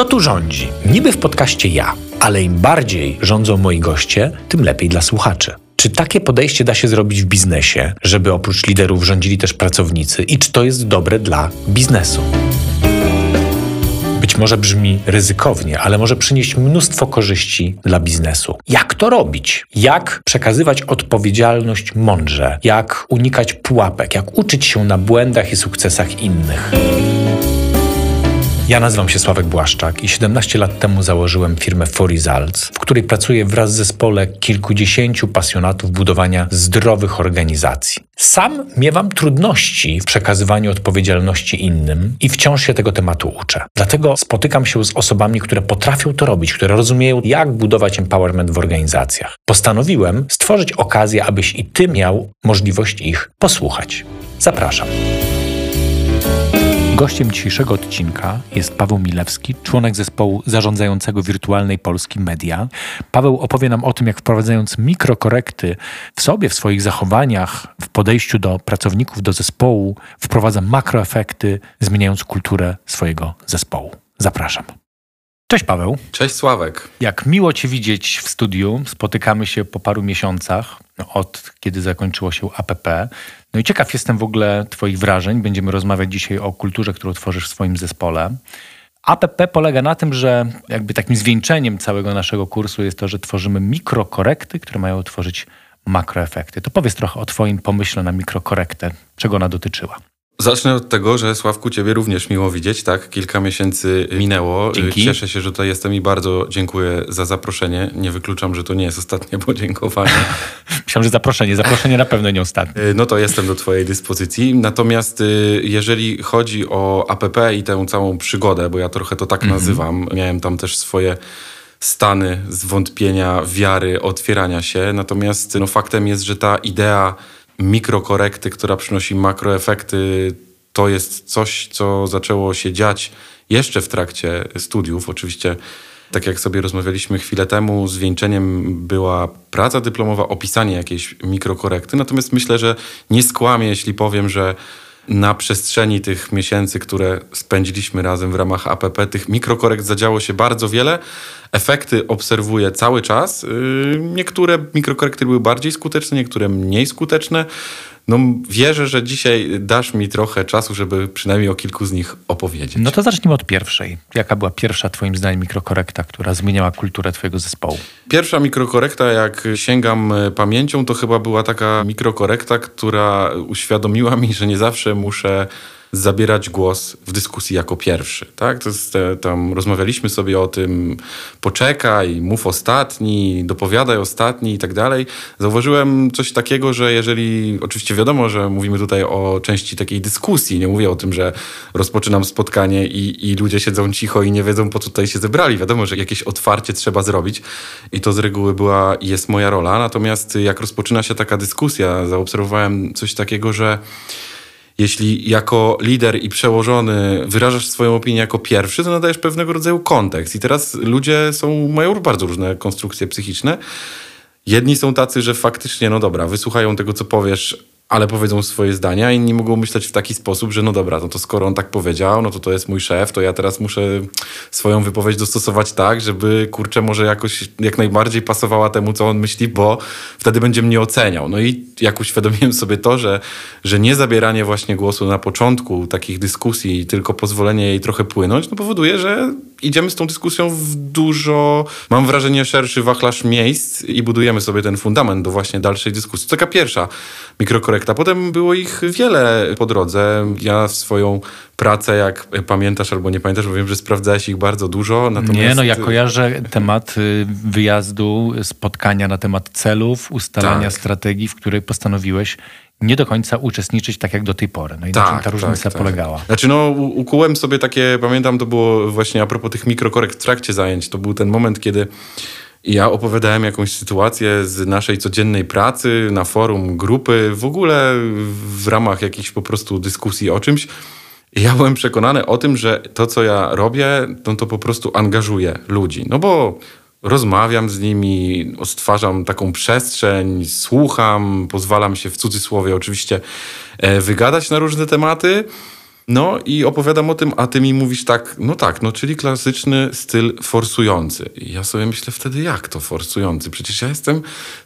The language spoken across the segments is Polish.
Kto tu rządzi? Niby w podcaście ja, ale im bardziej rządzą moi goście, tym lepiej dla słuchaczy. Czy takie podejście da się zrobić w biznesie, żeby oprócz liderów rządzili też pracownicy i czy to jest dobre dla biznesu? Być może brzmi ryzykownie, ale może przynieść mnóstwo korzyści dla biznesu. Jak to robić? Jak przekazywać odpowiedzialność mądrze? Jak unikać pułapek? Jak uczyć się na błędach i sukcesach innych? Ja nazywam się Sławek Błaszczak i 17 lat temu założyłem firmę For Results, w której pracuję wraz z zespole kilkudziesięciu pasjonatów budowania zdrowych organizacji. Sam miewam trudności w przekazywaniu odpowiedzialności innym i wciąż się tego tematu uczę. Dlatego spotykam się z osobami, które potrafią to robić, które rozumieją, jak budować empowerment w organizacjach. Postanowiłem stworzyć okazję, abyś i ty miał możliwość ich posłuchać. Zapraszam. Gościem dzisiejszego odcinka jest Paweł Milewski, członek zespołu zarządzającego Wirtualnej Polski Media. Paweł opowie nam o tym, jak wprowadzając mikrokorekty w sobie, w swoich zachowaniach, w podejściu do pracowników, do zespołu, wprowadza makroefekty, zmieniając kulturę swojego zespołu. Zapraszam. Cześć Paweł. Cześć Sławek. Jak miło Cię widzieć w studiu. Spotykamy się po paru miesiącach od kiedy zakończyło się APP. No i ciekaw jestem w ogóle Twoich wrażeń. Będziemy rozmawiać dzisiaj o kulturze, którą tworzysz w swoim zespole. APP polega na tym, że jakby takim zwieńczeniem całego naszego kursu jest to, że tworzymy mikrokorekty, które mają tworzyć makroefekty. To powiedz trochę o Twoim pomyśle na mikrokorektę, czego ona dotyczyła. Zacznę od tego, że Sławku, ciebie również miło widzieć, tak? Kilka miesięcy minęło. Dzięki. Cieszę się, że tutaj jestem i bardzo dziękuję za zaproszenie. Nie wykluczam, że to nie jest ostatnie podziękowanie. Myślałem, że zaproszenie. Zaproszenie na pewno nie ostatnie. No to jestem do twojej dyspozycji. Natomiast y, jeżeli chodzi o APP i tę całą przygodę, bo ja trochę to tak mhm. nazywam, miałem tam też swoje stany zwątpienia, wiary, otwierania się. Natomiast no, faktem jest, że ta idea mikrokorekty, która przynosi makroefekty, to jest coś, co zaczęło się dziać jeszcze w trakcie studiów. Oczywiście, tak jak sobie rozmawialiśmy chwilę temu, zwieńczeniem była praca dyplomowa, opisanie jakiejś mikrokorekty. Natomiast myślę, że nie skłamię, jeśli powiem, że na przestrzeni tych miesięcy, które spędziliśmy razem w ramach APP, tych mikrokorekt zadziało się bardzo wiele. Efekty obserwuję cały czas. Yy, niektóre mikrokorekty były bardziej skuteczne, niektóre mniej skuteczne. No, wierzę, że dzisiaj dasz mi trochę czasu, żeby przynajmniej o kilku z nich opowiedzieć. No to zacznijmy od pierwszej. Jaka była pierwsza, Twoim zdaniem, mikrokorekta, która zmieniała kulturę Twojego zespołu? Pierwsza mikrokorekta, jak sięgam e, pamięcią, to chyba była taka mikrokorekta, która uświadomiła mi, że nie zawsze muszę zabierać głos w dyskusji jako pierwszy. Tak? To jest, tam rozmawialiśmy sobie o tym, poczekaj, mów ostatni, dopowiadaj ostatni i tak dalej. Zauważyłem coś takiego, że jeżeli, oczywiście wiadomo, że mówimy tutaj o części takiej dyskusji, nie mówię o tym, że rozpoczynam spotkanie i, i ludzie siedzą cicho i nie wiedzą, po co tutaj się zebrali. Wiadomo, że jakieś otwarcie trzeba zrobić i to z reguły była i jest moja rola. Natomiast jak rozpoczyna się taka dyskusja, zaobserwowałem coś takiego, że jeśli jako lider i przełożony wyrażasz swoją opinię jako pierwszy, to nadajesz pewnego rodzaju kontekst. I teraz ludzie są, mają bardzo różne konstrukcje psychiczne. Jedni są tacy, że faktycznie, no dobra, wysłuchają tego, co powiesz, ale powiedzą swoje zdania. Inni mogą myśleć w taki sposób, że no dobra, no to skoro on tak powiedział, no to to jest mój szef, to ja teraz muszę swoją wypowiedź dostosować tak, żeby kurczę może jakoś jak najbardziej pasowała temu, co on myśli, bo wtedy będzie mnie oceniał. No i jak uświadomiłem sobie to, że, że nie zabieranie właśnie głosu na początku takich dyskusji, tylko pozwolenie jej trochę płynąć, no powoduje, że idziemy z tą dyskusją w dużo, mam wrażenie, szerszy wachlarz miejsc i budujemy sobie ten fundament do właśnie dalszej dyskusji. To taka pierwsza mikrokorekta. Potem było ich wiele po drodze. Ja swoją pracę, jak pamiętasz albo nie pamiętasz, bo wiem, że sprawdzałeś ich bardzo dużo. Natomiast... Nie, no ja kojarzę temat y, wyjazdu, spotkania na temat celów, ustalania tak. strategii, w której postanowiłeś nie do końca uczestniczyć tak jak do tej pory. No i tak, na czym ta tak, różnica tak, polegała? Znaczy no ukułem sobie takie, pamiętam to było właśnie a propos tych mikrokorekt w trakcie zajęć, to był ten moment, kiedy ja opowiadałem jakąś sytuację z naszej codziennej pracy na forum grupy, w ogóle w ramach jakichś po prostu dyskusji o czymś. Ja byłem przekonany o tym, że to, co ja robię, to, to po prostu angażuje ludzi. No bo rozmawiam z nimi, stwarzam taką przestrzeń, słucham, pozwalam się w cudzysłowie oczywiście e, wygadać na różne tematy. No i opowiadam o tym, a ty mi mówisz tak, no tak, no czyli klasyczny styl forsujący. I ja sobie myślę wtedy, jak to forsujący? Przecież ja jestem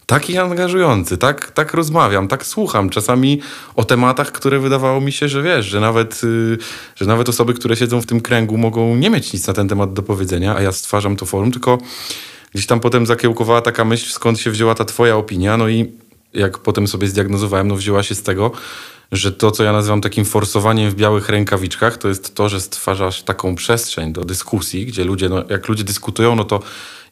taki angażujący, tak, tak rozmawiam, tak słucham. Czasami o tematach, które wydawało mi się, że wiesz, że nawet, yy, że nawet osoby, które siedzą w tym kręgu mogą nie mieć nic na ten temat do powiedzenia, a ja stwarzam to forum, tylko gdzieś tam potem zakiełkowała taka myśl, skąd się wzięła ta twoja opinia, no i jak potem sobie zdiagnozowałem, no wzięła się z tego, że to, co ja nazywam takim forsowaniem w białych rękawiczkach, to jest to, że stwarzasz taką przestrzeń do dyskusji, gdzie ludzie, no, jak ludzie dyskutują, no to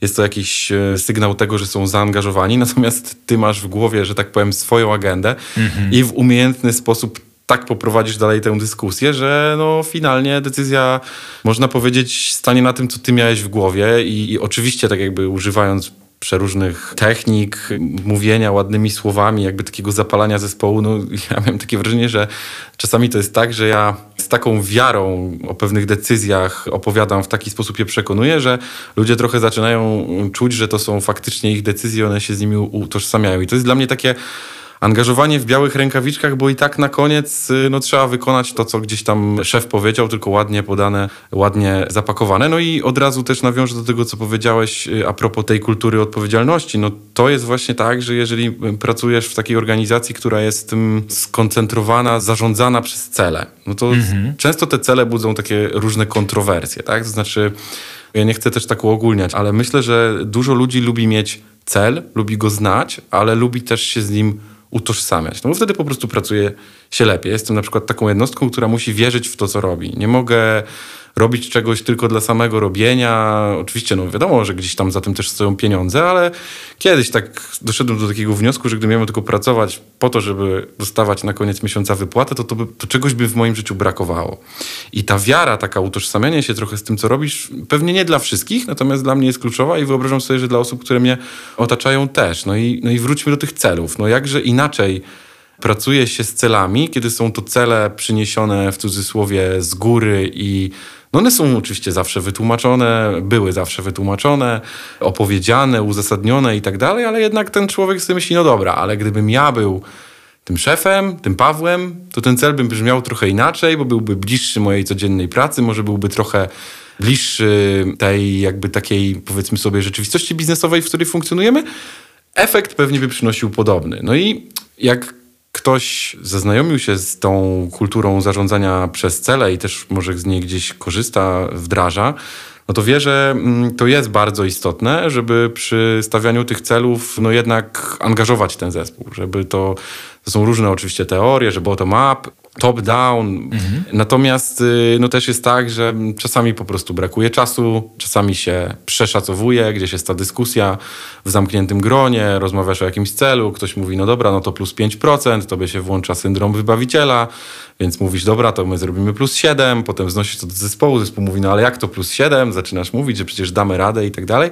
jest to jakiś e, sygnał tego, że są zaangażowani, natomiast ty masz w głowie, że tak powiem, swoją agendę mhm. i w umiejętny sposób tak poprowadzisz dalej tę dyskusję, że no finalnie decyzja, można powiedzieć, stanie na tym, co ty miałeś w głowie i, i oczywiście tak jakby używając przeróżnych technik, mówienia ładnymi słowami, jakby takiego zapalania zespołu, no ja miałem takie wrażenie, że czasami to jest tak, że ja z taką wiarą o pewnych decyzjach opowiadam, w taki sposób je przekonuję, że ludzie trochę zaczynają czuć, że to są faktycznie ich decyzje, one się z nimi utożsamiają. I to jest dla mnie takie angażowanie w białych rękawiczkach, bo i tak na koniec y, no, trzeba wykonać to, co gdzieś tam szef powiedział, tylko ładnie podane, ładnie zapakowane. No i od razu też nawiążę do tego, co powiedziałeś y, a propos tej kultury odpowiedzialności. No to jest właśnie tak, że jeżeli y, pracujesz w takiej organizacji, która jest skoncentrowana, zarządzana przez cele, no to mhm. często te cele budzą takie różne kontrowersje, tak? To znaczy, ja nie chcę też tak uogólniać, ale myślę, że dużo ludzi lubi mieć cel, lubi go znać, ale lubi też się z nim utożsamiać. No bo wtedy po prostu pracuje się lepiej. Jestem na przykład taką jednostką, która musi wierzyć w to, co robi. Nie mogę robić czegoś tylko dla samego robienia. Oczywiście, no wiadomo, że gdzieś tam za tym też stoją pieniądze, ale kiedyś tak doszedłem do takiego wniosku, że gdybym miał tylko pracować po to, żeby dostawać na koniec miesiąca wypłatę, to, to, by, to czegoś by w moim życiu brakowało. I ta wiara, taka utożsamianie się trochę z tym, co robisz, pewnie nie dla wszystkich, natomiast dla mnie jest kluczowa i wyobrażam sobie, że dla osób, które mnie otaczają też. No i, no i wróćmy do tych celów. No jakże inaczej pracuje się z celami, kiedy są to cele przyniesione w cudzysłowie z góry i no one są oczywiście zawsze wytłumaczone, były zawsze wytłumaczone, opowiedziane, uzasadnione i tak dalej, ale jednak ten człowiek sobie myśli, no dobra, ale gdybym ja był tym szefem, tym Pawłem, to ten cel by brzmiał trochę inaczej, bo byłby bliższy mojej codziennej pracy, może byłby trochę bliższy tej jakby takiej powiedzmy sobie rzeczywistości biznesowej, w której funkcjonujemy. Efekt pewnie by przynosił podobny. No i jak ktoś zaznajomił się z tą kulturą zarządzania przez cele i też może z niej gdzieś korzysta, wdraża, no to wie, że mm, to jest bardzo istotne, żeby przy stawianiu tych celów no jednak angażować ten zespół, żeby to, to są różne oczywiście teorie, że bottom-up, top-down. Mhm. Natomiast y, no też jest tak, że czasami po prostu brakuje czasu, czasami się przeszacowuje, gdzieś jest ta dyskusja w zamkniętym gronie, rozmawiasz o jakimś celu, ktoś mówi, no dobra, no to plus 5%, tobie się włącza syndrom wybawiciela, więc mówisz, dobra, to my zrobimy plus 7, potem znosisz to do zespołu, zespół mówi, no ale jak to plus 7? Zaczynasz mówić, że przecież damy radę i tak dalej.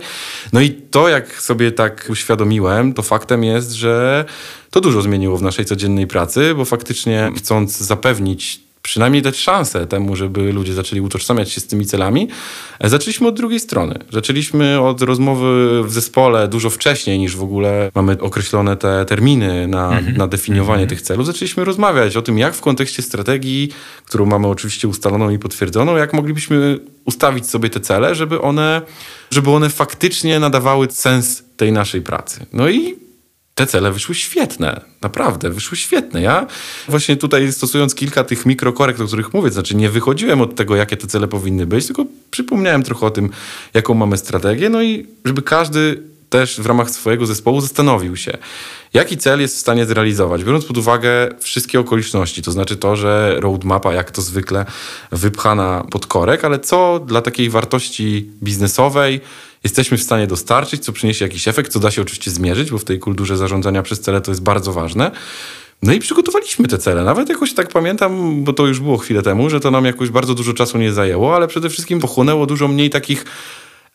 No i to, jak sobie tak uświadomiłem, to faktem jest, że to dużo zmieniło w naszej codziennej pracy, bo faktycznie chcąc zapewnić przynajmniej dać szansę temu, żeby ludzie zaczęli utożsamiać się z tymi celami, e, zaczęliśmy od drugiej strony. Zaczęliśmy od rozmowy w zespole dużo wcześniej niż w ogóle mamy określone te terminy na, mm -hmm. na definiowanie mm -hmm. tych celów. Zaczęliśmy rozmawiać o tym, jak w kontekście strategii, którą mamy oczywiście ustaloną i potwierdzoną, jak moglibyśmy ustawić sobie te cele, żeby one, żeby one faktycznie nadawały sens tej naszej pracy. No i te cele wyszły świetne. Naprawdę, wyszły świetne. Ja właśnie tutaj stosując kilka tych mikrokorekt, o których mówię, znaczy nie wychodziłem od tego, jakie te cele powinny być, tylko przypomniałem trochę o tym, jaką mamy strategię, no i żeby każdy też w ramach swojego zespołu zastanowił się, jaki cel jest w stanie zrealizować, biorąc pod uwagę wszystkie okoliczności, to znaczy to, że roadmapa jak to zwykle wypchana pod korek, ale co dla takiej wartości biznesowej jesteśmy w stanie dostarczyć, co przyniesie jakiś efekt, co da się oczywiście zmierzyć, bo w tej kulturze zarządzania przez cele to jest bardzo ważne. No i przygotowaliśmy te cele. Nawet jakoś tak pamiętam, bo to już było chwilę temu, że to nam jakoś bardzo dużo czasu nie zajęło, ale przede wszystkim pochłonęło dużo mniej takich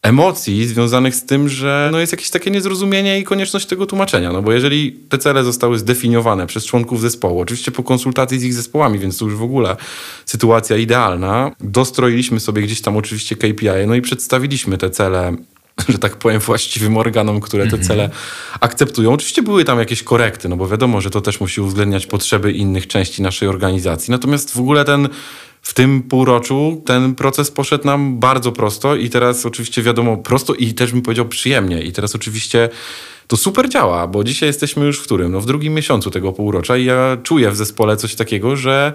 emocji związanych z tym, że no jest jakieś takie niezrozumienie i konieczność tego tłumaczenia. No bo jeżeli te cele zostały zdefiniowane przez członków zespołu, oczywiście po konsultacji z ich zespołami, więc to już w ogóle sytuacja idealna, dostroiliśmy sobie gdzieś tam oczywiście KPI, no i przedstawiliśmy te cele że tak powiem, właściwym organom, które te mhm. cele akceptują. Oczywiście były tam jakieś korekty, no bo wiadomo, że to też musi uwzględniać potrzeby innych części naszej organizacji. Natomiast w ogóle ten w tym półroczu ten proces poszedł nam bardzo prosto i teraz oczywiście wiadomo prosto i też bym powiedział przyjemnie. I teraz oczywiście to super działa, bo dzisiaj jesteśmy już w którym? No w drugim miesiącu tego półrocza i ja czuję w zespole coś takiego, że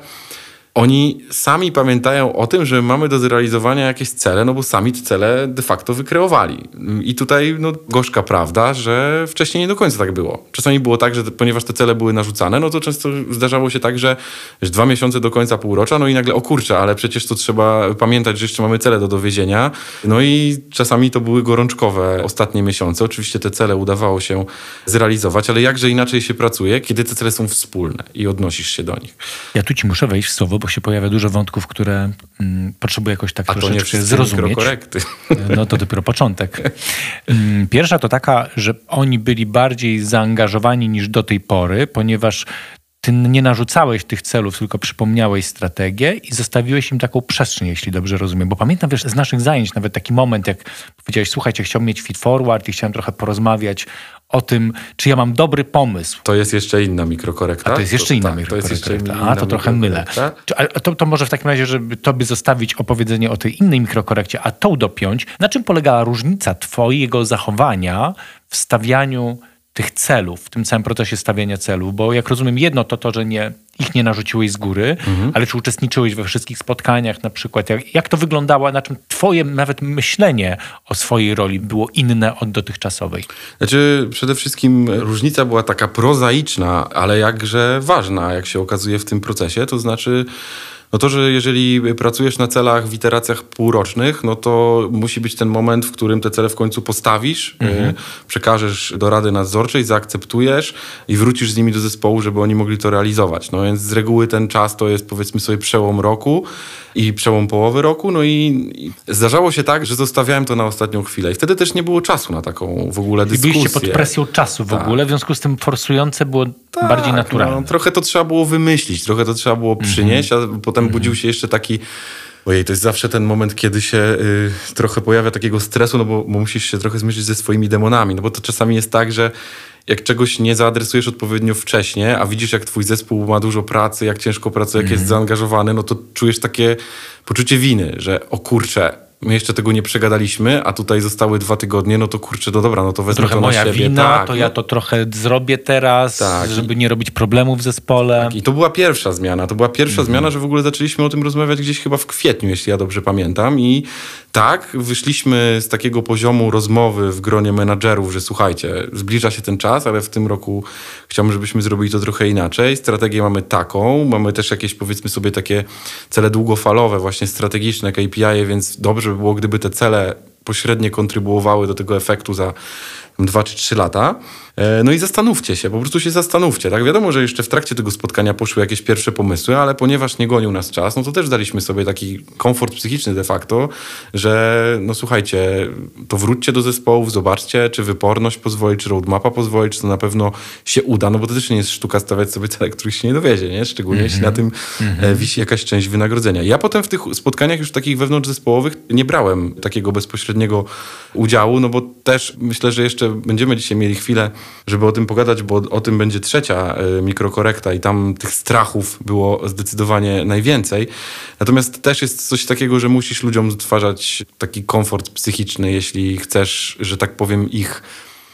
oni sami pamiętają o tym, że mamy do zrealizowania jakieś cele, no bo sami te cele de facto wykreowali. I tutaj no, gorzka prawda, że wcześniej nie do końca tak było. Czasami było tak, że ponieważ te cele były narzucane, no to często zdarzało się tak, że dwa miesiące do końca półrocza, no i nagle o kurczę, ale przecież to trzeba pamiętać, że jeszcze mamy cele do dowiezienia. No i czasami to były gorączkowe ostatnie miesiące. Oczywiście te cele udawało się zrealizować, ale jakże inaczej się pracuje, kiedy te cele są wspólne i odnosisz się do nich. Ja tu ci muszę wejść w słowo, bo się pojawia dużo wątków, które mm, potrzebuję jakoś tak A troszeczkę to nie zrozumieć. No to dopiero początek. Mm, pierwsza to taka, że oni byli bardziej zaangażowani niż do tej pory, ponieważ ty nie narzucałeś tych celów, tylko przypomniałeś strategię i zostawiłeś im taką przestrzeń, jeśli dobrze rozumiem. Bo pamiętam, wiesz, z naszych zajęć nawet taki moment, jak powiedziałeś, słuchajcie, chciałbym mieć feed forward i chciałem trochę porozmawiać o tym, czy ja mam dobry pomysł. To jest jeszcze inna mikrokorekta. A to jest jeszcze to, inna tak, mikrokorekta. To jest jeszcze A, to trochę mylę. A to, to może w takim razie, żeby tobie zostawić opowiedzenie o tej innej mikrokorekcie, a tą dopiąć. Na czym polegała różnica twojego zachowania w stawianiu tych celów, w tym całym procesie stawiania celów, bo jak rozumiem, jedno to to, że nie, ich nie narzuciłeś z góry, mhm. ale czy uczestniczyłeś we wszystkich spotkaniach na przykład? Jak, jak to wyglądało, na czym twoje nawet myślenie o swojej roli było inne od dotychczasowej? Znaczy, przede wszystkim różnica była taka prozaiczna, ale jakże ważna, jak się okazuje w tym procesie, to znaczy no to, że jeżeli pracujesz na celach w iteracjach półrocznych, no to musi być ten moment, w którym te cele w końcu postawisz, mhm. Y, przekażesz do Rady Nadzorczej, zaakceptujesz i wrócisz z nimi do zespołu, żeby oni mogli to realizować. No więc z reguły ten czas to jest powiedzmy sobie przełom roku i przełom połowy roku, no i, i zdarzało się tak, że zostawiałem to na ostatnią chwilę i wtedy też nie było czasu na taką w ogóle dyskusję. Byliście pod presją czasu w tak. ogóle, w związku z tym forsujące było tak, bardziej naturalne. No, trochę to trzeba było wymyślić, trochę to trzeba było mhm. przynieść, a potem mhm. budził się jeszcze taki Ojej, to jest zawsze ten moment, kiedy się y, trochę pojawia takiego stresu, no bo, bo, musisz się trochę zmierzyć ze swoimi demonami, no bo to czasami jest tak, że jak czegoś nie zaadresujesz odpowiednio wcześnie, a widzisz, jak twój zespół ma dużo pracy, jak ciężko pracuje, jak mm. jest mhm. zaangażowany, no to czujesz takie poczucie winy, że o kurczę, my jeszcze tego nie przegadaliśmy, a tutaj zostały dwa tygodnie, no to kurczę, no dobra, no to wezmę trochę to na moja siebie. wina, tak, to no. ja to trochę zrobię teraz, tak. żeby nie robić problemów w zespole. Tak. I to była pierwsza zmiana. To była pierwsza mhm. zmiana, że w ogóle zaczęliśmy o tym rozmawiać gdzieś chyba w kwietniu, jeśli ja dobrze pamiętam. I tak, wyszliśmy z takiego poziomu rozmowy w gronie menadżerów, że słuchajcie, zbliża się ten czas, ale w tym roku chciałbym, żebyśmy zrobili to trochę inaczej. Strategię mamy taką, mamy też jakieś powiedzmy sobie takie cele długofalowe, właśnie strategiczne KPI, więc dobrze by było, gdyby te cele pośrednie kontrybuowały do tego efektu za dwa czy trzy lata. E, no i zastanówcie się, po prostu się zastanówcie. Tak wiadomo, że jeszcze w trakcie tego spotkania poszły jakieś pierwsze pomysły, ale ponieważ nie gonił nas czas, no to też daliśmy sobie taki komfort psychiczny de facto, że no słuchajcie, to wróćcie do zespołów, zobaczcie, czy wyporność pozwoli, czy roadmapa pozwoli, czy to na pewno się uda, no bo to też nie jest sztuka stawiać sobie cele, których się nie dowiezie, nie? Szczególnie mm -hmm. jeśli na tym mm -hmm. wisi jakaś część wynagrodzenia. Ja potem w tych spotkaniach już takich wewnątrzzespołowych nie brałem takiego bezpośredniego udziału, no bo też myślę, że jeszcze będziemy dzisiaj mieli chwilę żeby o tym pogadać, bo o tym będzie trzecia e, mikrokorekta i tam tych strachów było zdecydowanie najwięcej. Natomiast też jest coś takiego, że musisz ludziom stwarzać taki komfort psychiczny, jeśli chcesz, że tak powiem, ich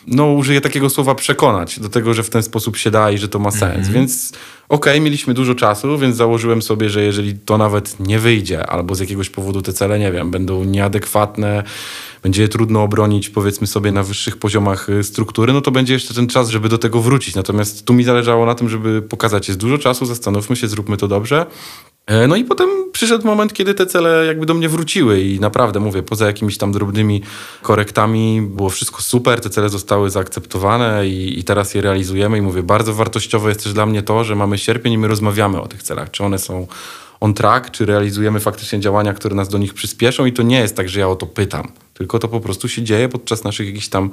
no użyję takiego słowa przekonać do tego, że w ten sposób się da i że to ma sens. Mm -hmm. Więc okej, okay, mieliśmy dużo czasu, więc założyłem sobie, że jeżeli to nawet nie wyjdzie, albo z jakiegoś powodu te cele, nie wiem, będą nieadekwatne, będzie je trudno obronić, powiedzmy sobie, na wyższych poziomach y, struktury, no to będzie jeszcze ten czas, żeby do tego wrócić. Natomiast tu mi zależało na tym, żeby pokazać, jest dużo czasu, zastanówmy się, zróbmy to dobrze. E, no i potem przyszedł moment, kiedy te cele jakby do mnie wróciły i naprawdę mówię, poza jakimiś tam drobnymi korektami było wszystko super, te cele zostały zaakceptowane i, i, teraz je realizujemy i mówię, bardzo wartościowe jest też dla mnie to, że mamy sierpień i my rozmawiamy o tych celach, czy one są on track, czy realizujemy faktycznie działania, które nas do nich przyspieszą i to nie jest tak, że ja o to pytam, tylko to po prostu się dzieje podczas naszych jakichś tam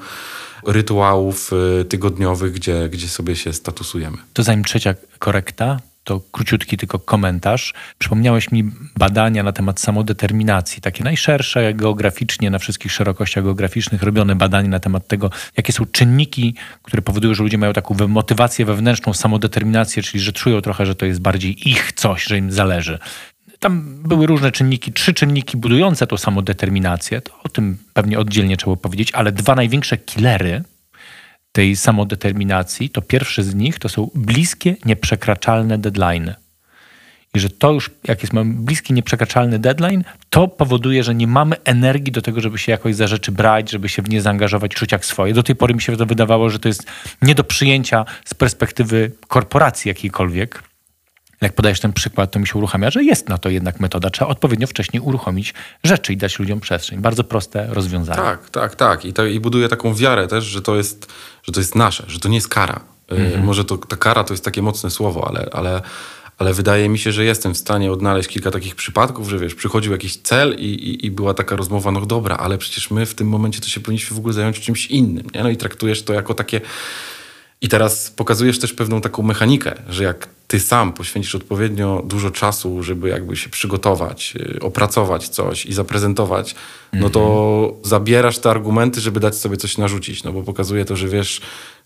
rytuałów y, tygodniowych, gdzie, gdzie sobie się statusujemy. To zanim trzecia korekta, to króciutki tylko komentarz. Przypomniałeś mi badania na temat samodeterminacji, takie najszersze geograficznie, na wszystkich szerokościach geograficznych, robione badania na temat tego, jakie są czynniki, które powodują, że ludzie mają taką motywację wewnętrzną, samodeterminację, czyli że czują trochę, że to jest bardziej ich coś, że im zależy. Tam były różne czynniki, trzy czynniki budujące tą samodeterminację, to o tym pewnie oddzielnie trzeba powiedzieć, ale dwa największe killery tej samodeterminacji, to pierwszy z nich to są bliskie, nieprzekraczalne deadlines. I że to już, jak jest mamy bliski, nieprzekraczalny deadline, to powoduje, że nie mamy energii do tego, żeby się jakoś za rzeczy brać, żeby się w nie zaangażować, czuć jak swoje. Do tej pory mi się to wydawało, że to jest nie do przyjęcia z perspektywy korporacji jakiejkolwiek. Jak podajesz ten przykład, to mi się uruchamia, że jest na to jednak metoda. Trzeba odpowiednio wcześniej uruchomić rzeczy i dać ludziom przestrzeń. Bardzo proste rozwiązanie. Tak, tak, tak. I, to, i buduje taką wiarę też, że to jest, że to jest nasze, że to nie jest kara. Mhm. Może to, ta kara to jest takie mocne słowo, ale, ale, ale wydaje mi się, że jestem w stanie odnaleźć kilka takich przypadków, że wiesz, przychodził jakiś cel i, i, i, była taka rozmowa, no dobra, ale przecież my w tym momencie to się powinniśmy w ogóle zająć czymś innym. Nie? No i traktujesz to jako takie. I teraz pokazujesz też pewną taką mechanikę, że jak ty sam poświęcisz odpowiednio dużo czasu, żeby jakby się przygotować, y, opracować coś i zaprezentować, no to mhm. zabierasz te argumenty, żeby dać sobie coś narzucić, no bo pokazuje to, że wiesz,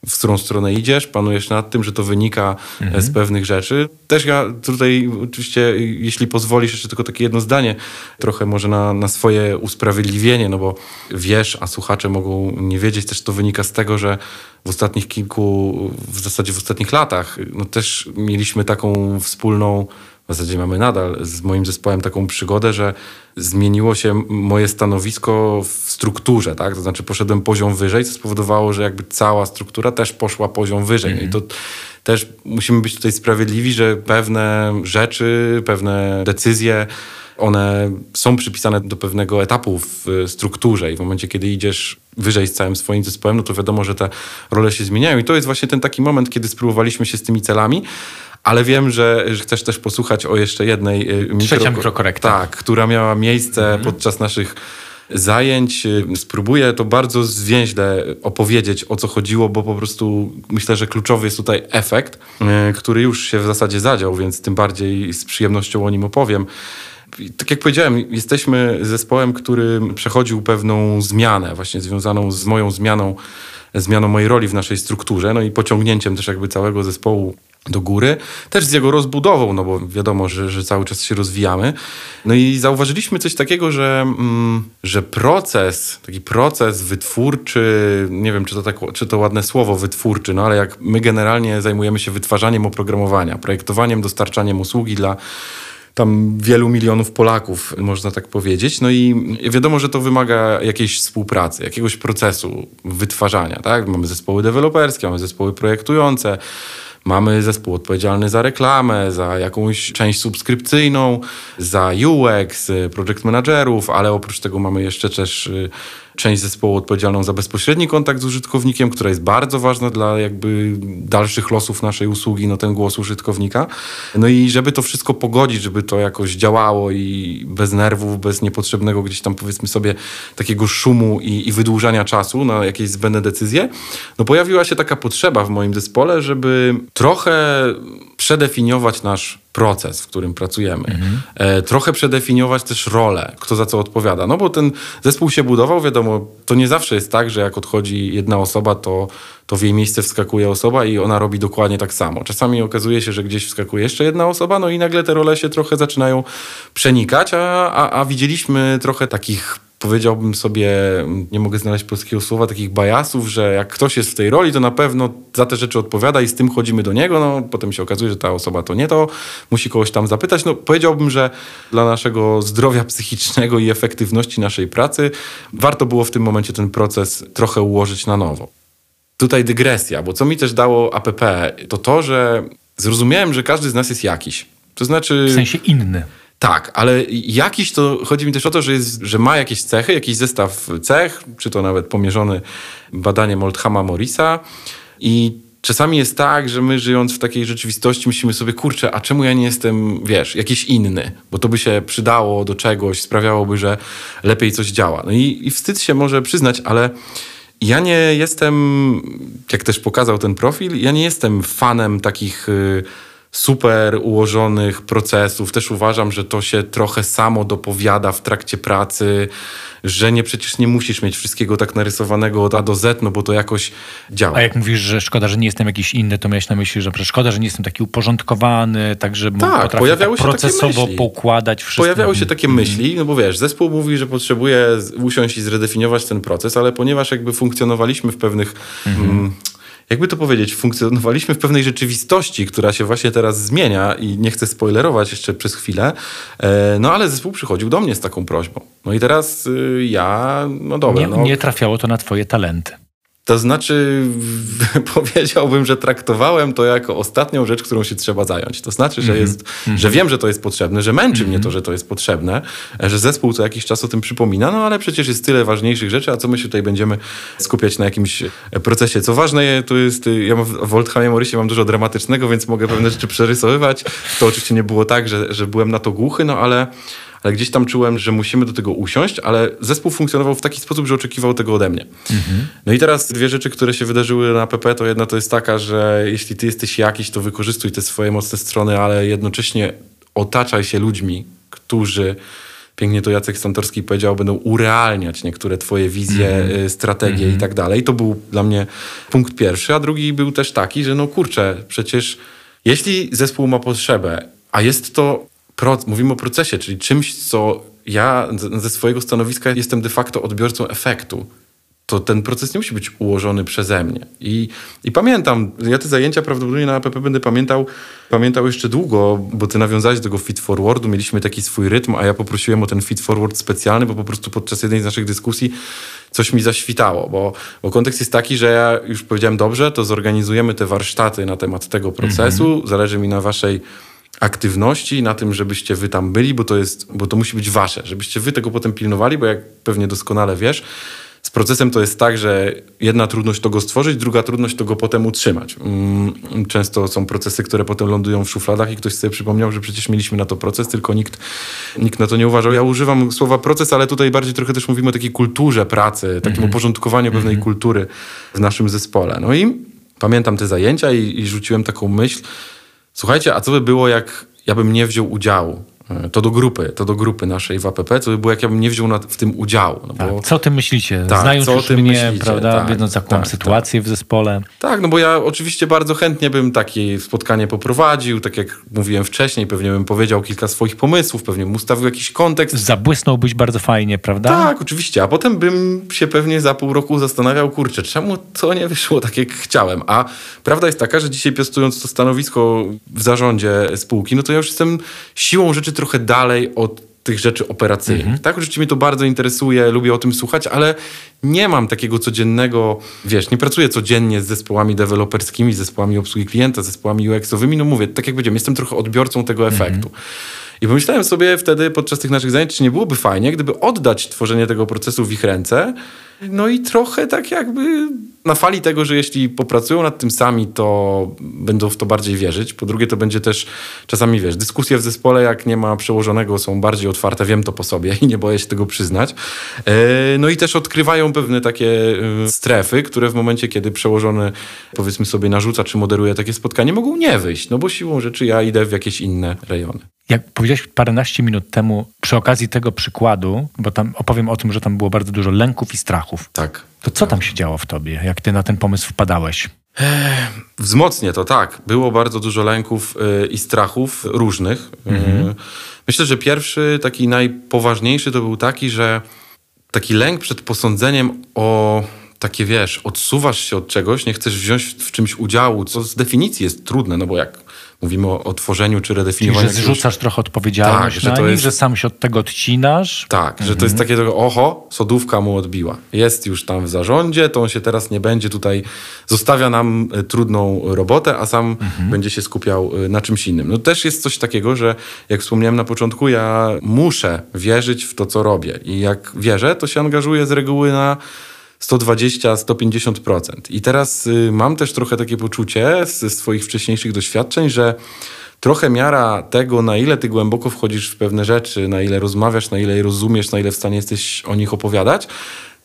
w którą stronę idziesz, panujesz nad tym, że to wynika e, mhm. z pewnych rzeczy. Też ja tutaj oczywiście, jeśli pozwolisz, jeszcze tylko takie jedno zdanie, trochę może na, na swoje usprawiedliwienie, no bo wiesz, a słuchacze mogą nie wiedzieć, też to wynika z tego, że w ostatnich kilku, w zasadzie w ostatnich latach, no też mieliśmy taką wspólną w zasadzie mamy nadal z moim zespołem taką przygodę, że zmieniło się moje stanowisko w strukturze, tak? To znaczy poszedłem poziom wyżej, co spowodowało, że jakby cała struktura też poszła poziom wyżej. Mm. I to też musimy być tutaj sprawiedliwi, że pewne rzeczy, pewne decyzje, one są przypisane do pewnego etapu w strukturze i w momencie, kiedy idziesz wyżej z całym swoim zespołem, no to wiadomo, że te role się zmieniają i to jest właśnie ten taki moment, kiedy spróbowaliśmy się z tymi celami, ale wiem, że, chcesz też posłuchać o jeszcze jednej y, mikro... mikrokorekta. Tak, która miała miejsce mhm. podczas naszych zajęć. Y, spróbuję to bardzo zwięźle opowiedzieć, o co chodziło, bo po prostu myślę, że kluczowy jest tutaj efekt, y, który już się w zasadzie zadział, więc tym bardziej z przyjemnością o nim opowiem. Tak jak powiedziałem, jesteśmy zespołem, który przechodził pewną zmianę, właśnie związaną z moją zmianą, zmianą mojej roli w naszej strukturze, no i pociągnięciem też jakby całego zespołu do góry, też z jego rozbudową, no bo wiadomo, że, że cały czas się rozwijamy. No i zauważyliśmy coś takiego, że, mm, że proces, taki proces wytwórczy, nie wiem, czy to, tak, czy to ładne słowo wytwórczy, no ale jak my generalnie zajmujemy się wytwarzaniem oprogramowania, projektowaniem, dostarczaniem usługi dla tam wielu milionów Polaków, można tak powiedzieć. No i wiadomo, że to wymaga jakiejś współpracy, jakiegoś procesu wytwarzania, tak? Mamy zespoły deweloperskie, mamy zespoły projektujące, Mamy zespół odpowiedzialny za reklamę, za jakąś część subskrypcyjną, za UX, project managerów, ale oprócz tego mamy jeszcze też y, część zespołu odpowiedzialną za bezpośredni kontakt z użytkownikiem, która jest bardzo ważna dla jakby dalszych losów naszej usługi, no ten głos użytkownika. No i żeby to wszystko pogodzić, żeby to jakoś działało i bez nerwów, bez niepotrzebnego gdzieś tam powiedzmy sobie takiego szumu i, i wydłużania czasu na jakieś zbędne decyzje, no pojawiła się taka potrzeba w moim zespole, żeby trochę przedefiniować nasz proces, w którym pracujemy. Mhm. E, trochę przedefiniować też rolę, kto za co odpowiada. No bo ten zespół się budował, wiadomo, to nie zawsze jest tak, że jak odchodzi jedna osoba, to, to w jej miejsce wskakuje osoba i ona robi dokładnie tak samo. Czasami okazuje się, że gdzieś wskakuje jeszcze jedna osoba, no i nagle te role się trochę zaczynają przenikać, a, a, a widzieliśmy trochę takich powiedziałbym sobie, nie mogę znaleźć polskiego słowa, takich bajasów, że jak ktoś jest w tej roli, to na pewno za te rzeczy odpowiada i z tym chodzimy do niego. No, potem się okazuje, że ta osoba to nie to, musi kogoś tam zapytać. No, powiedziałbym, że dla naszego zdrowia psychicznego i efektywności naszej pracy warto było w tym momencie ten proces trochę ułożyć na nowo. Tutaj dygresja, bo co mi też dało APP, to to, że zrozumiałem, że każdy z nas jest jakiś. To znaczy... W sensie inny. Tak, ale jakiś to, chodzi mi też o to, że, jest, że ma jakieś cechy, jakiś zestaw cech, czy to nawet pomierzony badaniem Oldhama Morrisa i czasami jest tak, że my żyjąc w takiej rzeczywistości myślimy sobie, kurczę, a czemu ja nie jestem, wiesz, jakiś inny? Bo to by się przydało do czegoś, sprawiałoby, że lepiej coś działa. No i, i wstyd się może przyznać, ale ja nie jestem, jak też pokazał ten profil, ja nie jestem fanem takich... Yy, super ułożonych procesów. Też uważam, że to się trochę samo dopowiada w trakcie pracy, że nie przecież nie musisz mieć wszystkiego tak narysowanego od A do Z, no bo to jakoś działa. A jak mówisz, że szkoda, że nie jestem jakiś inny, to miałeś na myśli, że szkoda, że nie jestem taki uporządkowany, tak żeby tak, potrafię pojawiały tak się procesowo takie myśli. poukładać wszystko. Pojawiały się takie myśli, no bo wiesz, zespół mówi, że potrzebuje usiąść i zredefiniować ten proces, ale ponieważ jakby funkcjonowaliśmy w pewnych... Mm, jakby to powiedzieć, funkcjonowaliśmy w pewnej rzeczywistości, która się właśnie teraz zmienia i nie chcę spoilerować jeszcze przez chwilę, e, no ale zespół przychodził do mnie z taką prośbą. No i teraz y, ja, no dobra. Nie, no, nie trafiało to na twoje talenty. To znaczy, powiedziałbym, że traktowałem to jako ostatnią rzecz, którą się trzeba zająć. To znaczy, że, jest, że wiem, że to jest potrzebne, że męczy mnie to, że to jest potrzebne, że zespół co jakiś czas o tym przypomina, no ale przecież jest tyle ważniejszych rzeczy, a co my się tutaj będziemy skupiać na jakimś procesie. Co ważne, to jest, ja mam, w Oldhamie Morrisie mam dużo dramatycznego, więc mogę pewne rzeczy przerysowywać. To oczywiście nie było tak, że, że byłem na to głuchy, no ale ale gdzieś tam czułem, że musimy do tego usiąść, ale zespół funkcjonował w taki sposób, że oczekiwał tego ode mnie. Mhm. No i teraz dwie rzeczy, które się wydarzyły na PP, to jedna to jest taka, że jeśli ty jesteś jakiś, to wykorzystuj te swoje mocne strony, ale jednocześnie otaczaj się ludźmi, którzy pięknie to Jacek Santorski powiedział, będą urealniać niektóre twoje wizje, mm. strategie mm. i tak dalej. To był dla mnie punkt pierwszy, a drugi był też taki, że no kurczę, przecież jeśli zespół ma potrzebę, a jest to pro, mówimy o procesie, czyli czymś, co ja ze swojego stanowiska jestem de facto odbiorcą efektu. To ten proces nie musi być ułożony przeze mnie. I, I pamiętam, ja te zajęcia prawdopodobnie na APP będę pamiętał, pamiętał jeszcze długo, bo ty nawiązałeś do tego feed forwardu, mieliśmy taki swój rytm, a ja poprosiłem o ten feed forward specjalny, bo po prostu podczas jednej z naszych dyskusji coś mi zaświtało, bo, bo kontekst jest taki, że ja już powiedziałem dobrze, to zorganizujemy te warsztaty na temat tego procesu, mm -hmm. zależy mi na waszej aktywności, na tym, żebyście wy tam byli, bo to, jest, bo to musi być wasze, żebyście wy tego potem pilnowali, bo jak pewnie doskonale wiesz, z procesem to jest tak, że jedna trudność to go stworzyć, druga trudność to go potem utrzymać. Mm, często są procesy, które potem lądują w szufladach i ktoś sobie przypomniał, że przecież mieliśmy na to proces, tylko nikt, nikt na to nie uważał. Ja używam słowa proces, ale tutaj bardziej trochę też mówimy o takiej kulturze pracy, takim mm uporządkowaniu pewnej mm -hmm. kultury w naszym zespole. No i pamiętam te zajęcia i, i rzuciłem taką myśl, Słuchajcie, a co by było, jak ja bym nie wziął udziału to do grupy, to do grupy naszej w APP, to by było jak ja bym nie wziął w tym udziału. No tak, co o tym myślicie? Tak, Znając co już mnie, myślicie? prawda, tak, wiedząc jaką tak, sytuację w zespole. Tak, no bo ja oczywiście bardzo chętnie bym takie spotkanie poprowadził, tak jak mówiłem wcześniej, pewnie bym powiedział kilka swoich pomysłów, pewnie bym ustawił jakiś kontekst. Zabłysnąłbyś bardzo fajnie, prawda? Tak, oczywiście, a potem bym się pewnie za pół roku zastanawiał, kurczę, czemu to nie wyszło tak, jak chciałem. A prawda jest taka, że dzisiaj piastując to stanowisko w zarządzie spółki, no to ja już jestem siłą rzeczy trochę dalej od tych rzeczy operacyjnych. Mhm. Tak, oczywiście mnie to bardzo interesuje, lubię o tym słuchać, ale nie mam takiego codziennego, wiesz, nie pracuję codziennie z zespołami deweloperskimi, z zespołami obsługi klienta, z zespołami UX-owymi, no mówię, tak jak powiedziałem, jestem trochę odbiorcą tego mhm. efektu. I pomyślałem sobie wtedy podczas tych naszych zajęć, czy nie byłoby fajnie, gdyby oddać tworzenie tego procesu w ich ręce, no i trochę tak jakby na fali tego, że jeśli popracują nad tym sami, to będą w to bardziej wierzyć. Po drugie, to będzie też czasami, wiesz, dyskusje w zespole, jak nie ma przełożonego, są bardziej otwarte, wiem to po sobie i nie boję się tego przyznać. E, no i też odkrywają pewne takie e, strefy, które w momencie, kiedy przełożony, powiedzmy sobie, narzuca czy moderuje takie spotkanie, mogą nie wyjść, no bo siłą rzeczy ja idę w jakieś inne rejony. Jak powiedziałeś paręnaście minut temu, przy okazji tego przykładu, bo tam opowiem o tym, że tam było bardzo dużo lęków i Tak. To co tam się działo w tobie, jak ty na ten pomysł wpadałeś? Wzmocnię to, tak. Było bardzo dużo lęków y, i strachów różnych. Mhm. Y, myślę, że pierwszy, taki najpoważniejszy to był taki, że taki lęk przed posądzeniem o takie, wiesz, odsuwasz się od czegoś, nie chcesz wziąć w czymś udziału, co z definicji jest trudne, no bo jak mówimy o, o tworzeniu czy redefiniowaniu. Czyli, że zrzucasz trochę odpowiedzialność tak, że to nich, jest... że sam się od tego odcinasz. Tak, mhm. że to jest mhm. takie oho, sodówka mu odbiła. Jest już tam w zarządzie, to on się teraz nie będzie tutaj, zostawia nam e, trudną robotę, a sam mhm. będzie się skupiał e, na czymś innym. No też jest coś takiego, że jak wspomniałem na początku, ja muszę wierzyć w to, co robię. I jak wierzę, to się angażuję z reguły na 120-150%. I teraz y, mam też trochę takie poczucie ze swoich wcześniejszych doświadczeń, że trochę miara tego, na ile ty głęboko wchodzisz w pewne rzeczy, na ile rozmawiasz, na ile je rozumiesz, na ile w stanie jesteś o nich opowiadać,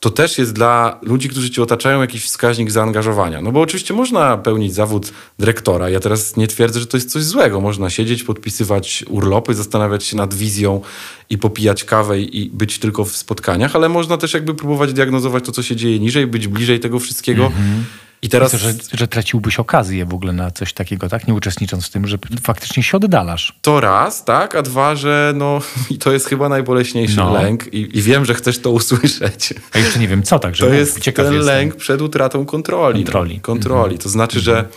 to też jest dla ludzi, którzy cię otaczają, jakiś wskaźnik zaangażowania. No bo oczywiście można pełnić zawód dyrektora. Ja teraz nie twierdzę, że to jest coś złego. Można siedzieć, podpisywać urlopy, zastanawiać się nad wizją i popijać kawę i być tylko w spotkaniach, ale można też jakby próbować diagnozować to, co się dzieje niżej, być bliżej tego wszystkiego. Mm-hmm. I teraz... Myślę, że, że traciłbyś okazję w ogóle na coś takiego, tak? Nie uczestnicząc w tym, że faktycznie się oddalasz. To raz, tak? A dwa, że no i to jest chyba najboleśniejszy no. lęk i, i, wiem, że chcesz to usłyszeć. A jeszcze nie wiem co, tak? To jest ten jestem. lęk przed utratą kontroli. Kontroli. No, kontroli. Mhm. To znaczy, mhm. że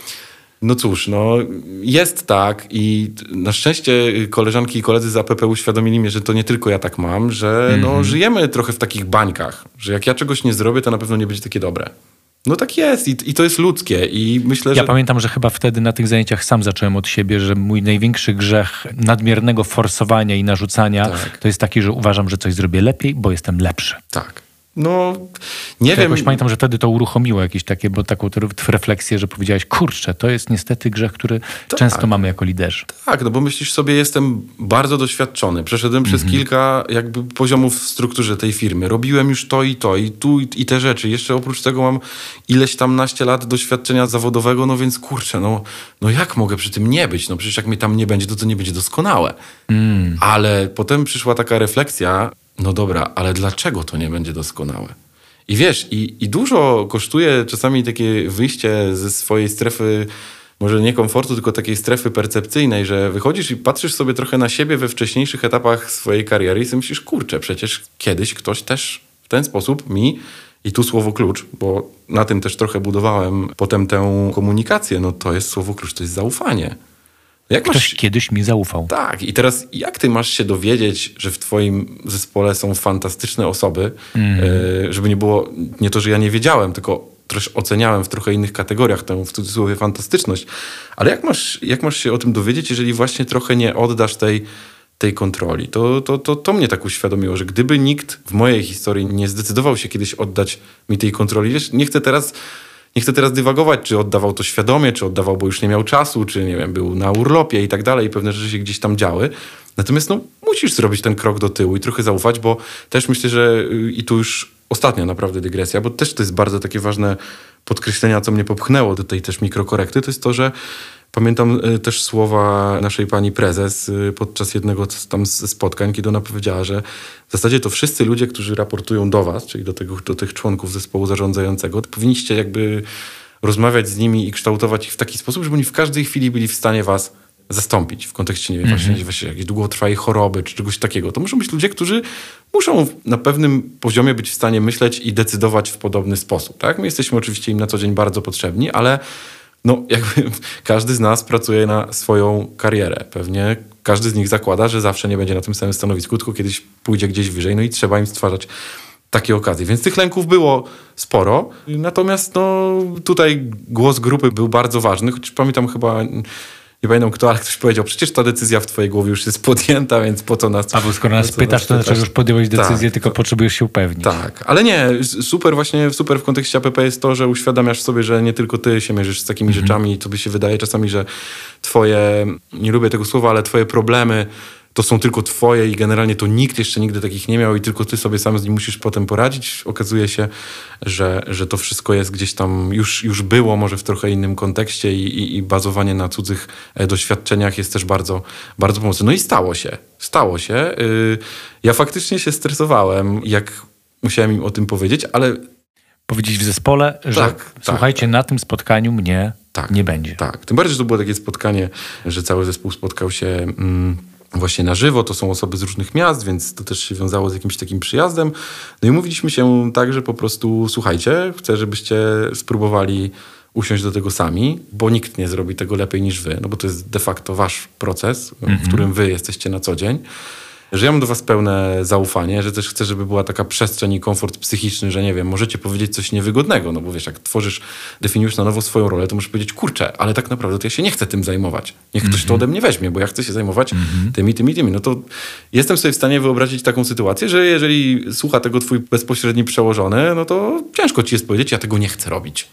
no cóż, no jest tak i na szczęście koleżanki i koledzy z APP uświadomili mnie, że to nie tylko ja tak mam, że no, mhm. żyjemy trochę w takich bańkach, że jak ja czegoś nie zrobię, to na pewno nie będzie takie dobre. No tak jest I, i to jest ludzkie i myślę, że... Ja pamiętam, że chyba wtedy na tych zajęciach sam zacząłem od siebie, że mój największy grzech nadmiernego forsowania i narzucania tak. to jest taki, że uważam, że coś zrobię lepiej, bo jestem lepszy. Tak. No, nie to wiem. Jakoś pamiętam, że wtedy to uruchomiło jakieś takie, bo taką refleksję, że powiedziałeś, kurczę, to jest niestety grzech, który tak. często mamy jako liderzy. Tak, no bo myślisz sobie, jestem bardzo doświadczony. Przeszedłem przez mhm. kilka jakby poziomów w strukturze tej firmy. Robiłem już to i to, i tu i, i te rzeczy. Jeszcze oprócz tego mam ileś tam naście lat doświadczenia zawodowego, no więc kurczę, no, no jak mogę przy tym nie być? No przecież jak mnie tam nie będzie, to to nie będzie doskonałe. Mm. Ale potem przyszła taka refleksja, no dobra, ale dlaczego to nie będzie doskonałe? I wiesz, i, i dużo kosztuje czasami takie wyjście ze swojej strefy, może nie komfortu, tylko takiej strefy percepcyjnej, że wychodzisz i patrzysz sobie trochę na siebie we wcześniejszych etapach swojej kariery i sobie myślisz, kurczę, przecież kiedyś ktoś też w ten sposób mi, i tu słowo klucz, bo na tym też trochę budowałem potem tę komunikację, no to jest słowo klucz, to jest zaufanie. Jak Ktoś masz... kiedyś mi zaufał. Tak, i teraz jak ty masz się dowiedzieć, że w twoim zespole są fantastyczne osoby, mm. żeby nie było, nie to, że ja nie wiedziałem, tylko też oceniałem w trochę innych kategoriach tę w cudzysłowie fantastyczność, ale jak masz, jak masz się o tym dowiedzieć, jeżeli właśnie trochę nie oddasz tej, tej kontroli? To, to, to, to mnie tak uświadomiło, że gdyby nikt w mojej historii nie zdecydował się kiedyś oddać mi tej kontroli, wiesz, nie chcę teraz nie chcę teraz dywagować, czy oddawał to świadomie, czy oddawał, bo już nie miał czasu, czy nie wiem, był na urlopie i tak dalej, pewne rzeczy się gdzieś tam działy. Natomiast no, musisz zrobić ten krok do tyłu i trochę zaufać, bo też myślę, że y, i tu już ostatnia naprawdę dygresja, bo też to jest bardzo takie ważne podkreślenia, co mnie popchnęło do tej też mikrokorekty, to jest to, że Pamiętam y, też słowa naszej pani prezes y, podczas jednego tam spotkań, kiedy ona powiedziała, że w zasadzie to wszyscy ludzie, którzy raportują do was, czyli do, tego, do tych członków zespołu zarządzającego, powinniście jakby rozmawiać z nimi i kształtować ich w taki sposób, żeby oni w każdej chwili byli w stanie was zastąpić w kontekście, nie wiem, mm -hmm. właśnie, właśnie jakiejś długotrwałej choroby czy czegoś takiego. To muszą być ludzie, którzy muszą na pewnym poziomie być w stanie myśleć i decydować w podobny sposób. Tak? My jesteśmy oczywiście im na co dzień bardzo potrzebni, ale no jakby każdy z nas pracuje na swoją karierę. Pewnie każdy z nich zakłada, że zawsze nie będzie na tym samym stanowisku, tylko kiedyś pójdzie gdzieś wyżej, no i trzeba im stwarzać takie okazje. Więc tych lęków było sporo. Natomiast no, tutaj głos grupy był bardzo ważny, choć pamiętam chyba nie pamiętam kto, ale ktoś powiedział, przecież ta decyzja w twojej głowie już jest podjęta, więc po co nas... A bo skoro nas pytasz, to znaczy już podjąłeś decyzję, tak, tylko to, potrzebujesz się upewnić. Tak, ale nie, super właśnie, super w kontekście APP jest to, że uświadamiasz sobie, że nie tylko ty się mierzysz z takimi mhm. rzeczami, to by się wydaje czasami, że twoje, nie lubię tego słowa, ale twoje problemy to są tylko twoje i generalnie to nikt jeszcze nigdy takich nie miał i tylko ty sobie sam z nim musisz potem poradzić. Okazuje się, że, że to wszystko jest gdzieś tam, już, już było może w trochę innym kontekście i, i, i bazowanie na cudzych e, doświadczeniach jest też bardzo, bardzo pomocne. No i stało się, stało się. Y, ja faktycznie się stresowałem, jak musiałem im o tym powiedzieć, ale... Powiedzieć w zespole, że tak, tak. słuchajcie, tak. na tym spotkaniu mnie tak, nie będzie. Tak, tym bardziej, że to było takie spotkanie, że cały zespół spotkał się... Mm, właśnie na żywo. To są osoby z różnych miast, więc to też się wiązało z jakimś takim przyjazdem. No i mówiliśmy się tak, że po prostu słuchajcie, chcę, żebyście spróbowali usiąść do tego sami, bo nikt nie zrobi tego lepiej niż wy, no bo to jest de facto wasz proces, w mhm. którym wy jesteście na co dzień że ja mam do was pełne zaufanie, że też chcę, żeby była taka przestrzeń i komfort psychiczny, że nie wiem, możecie powiedzieć coś niewygodnego, no bo wiesz, jak tworzysz, definiujesz na nowo swoją rolę, to możesz powiedzieć, kurczę, ale tak naprawdę to ja się nie chcę tym zajmować. Niech ktoś to mhm. ode mnie weźmie, bo ja chcę się zajmować mm-hmm. tymi, tymi, tymi. No to jestem sobie w stanie wyobrazić taką sytuację, że jeżeli słucha tego twój bezpośredni przełożony, no to ciężko ci jest powiedzieć, ja tego nie chcę robić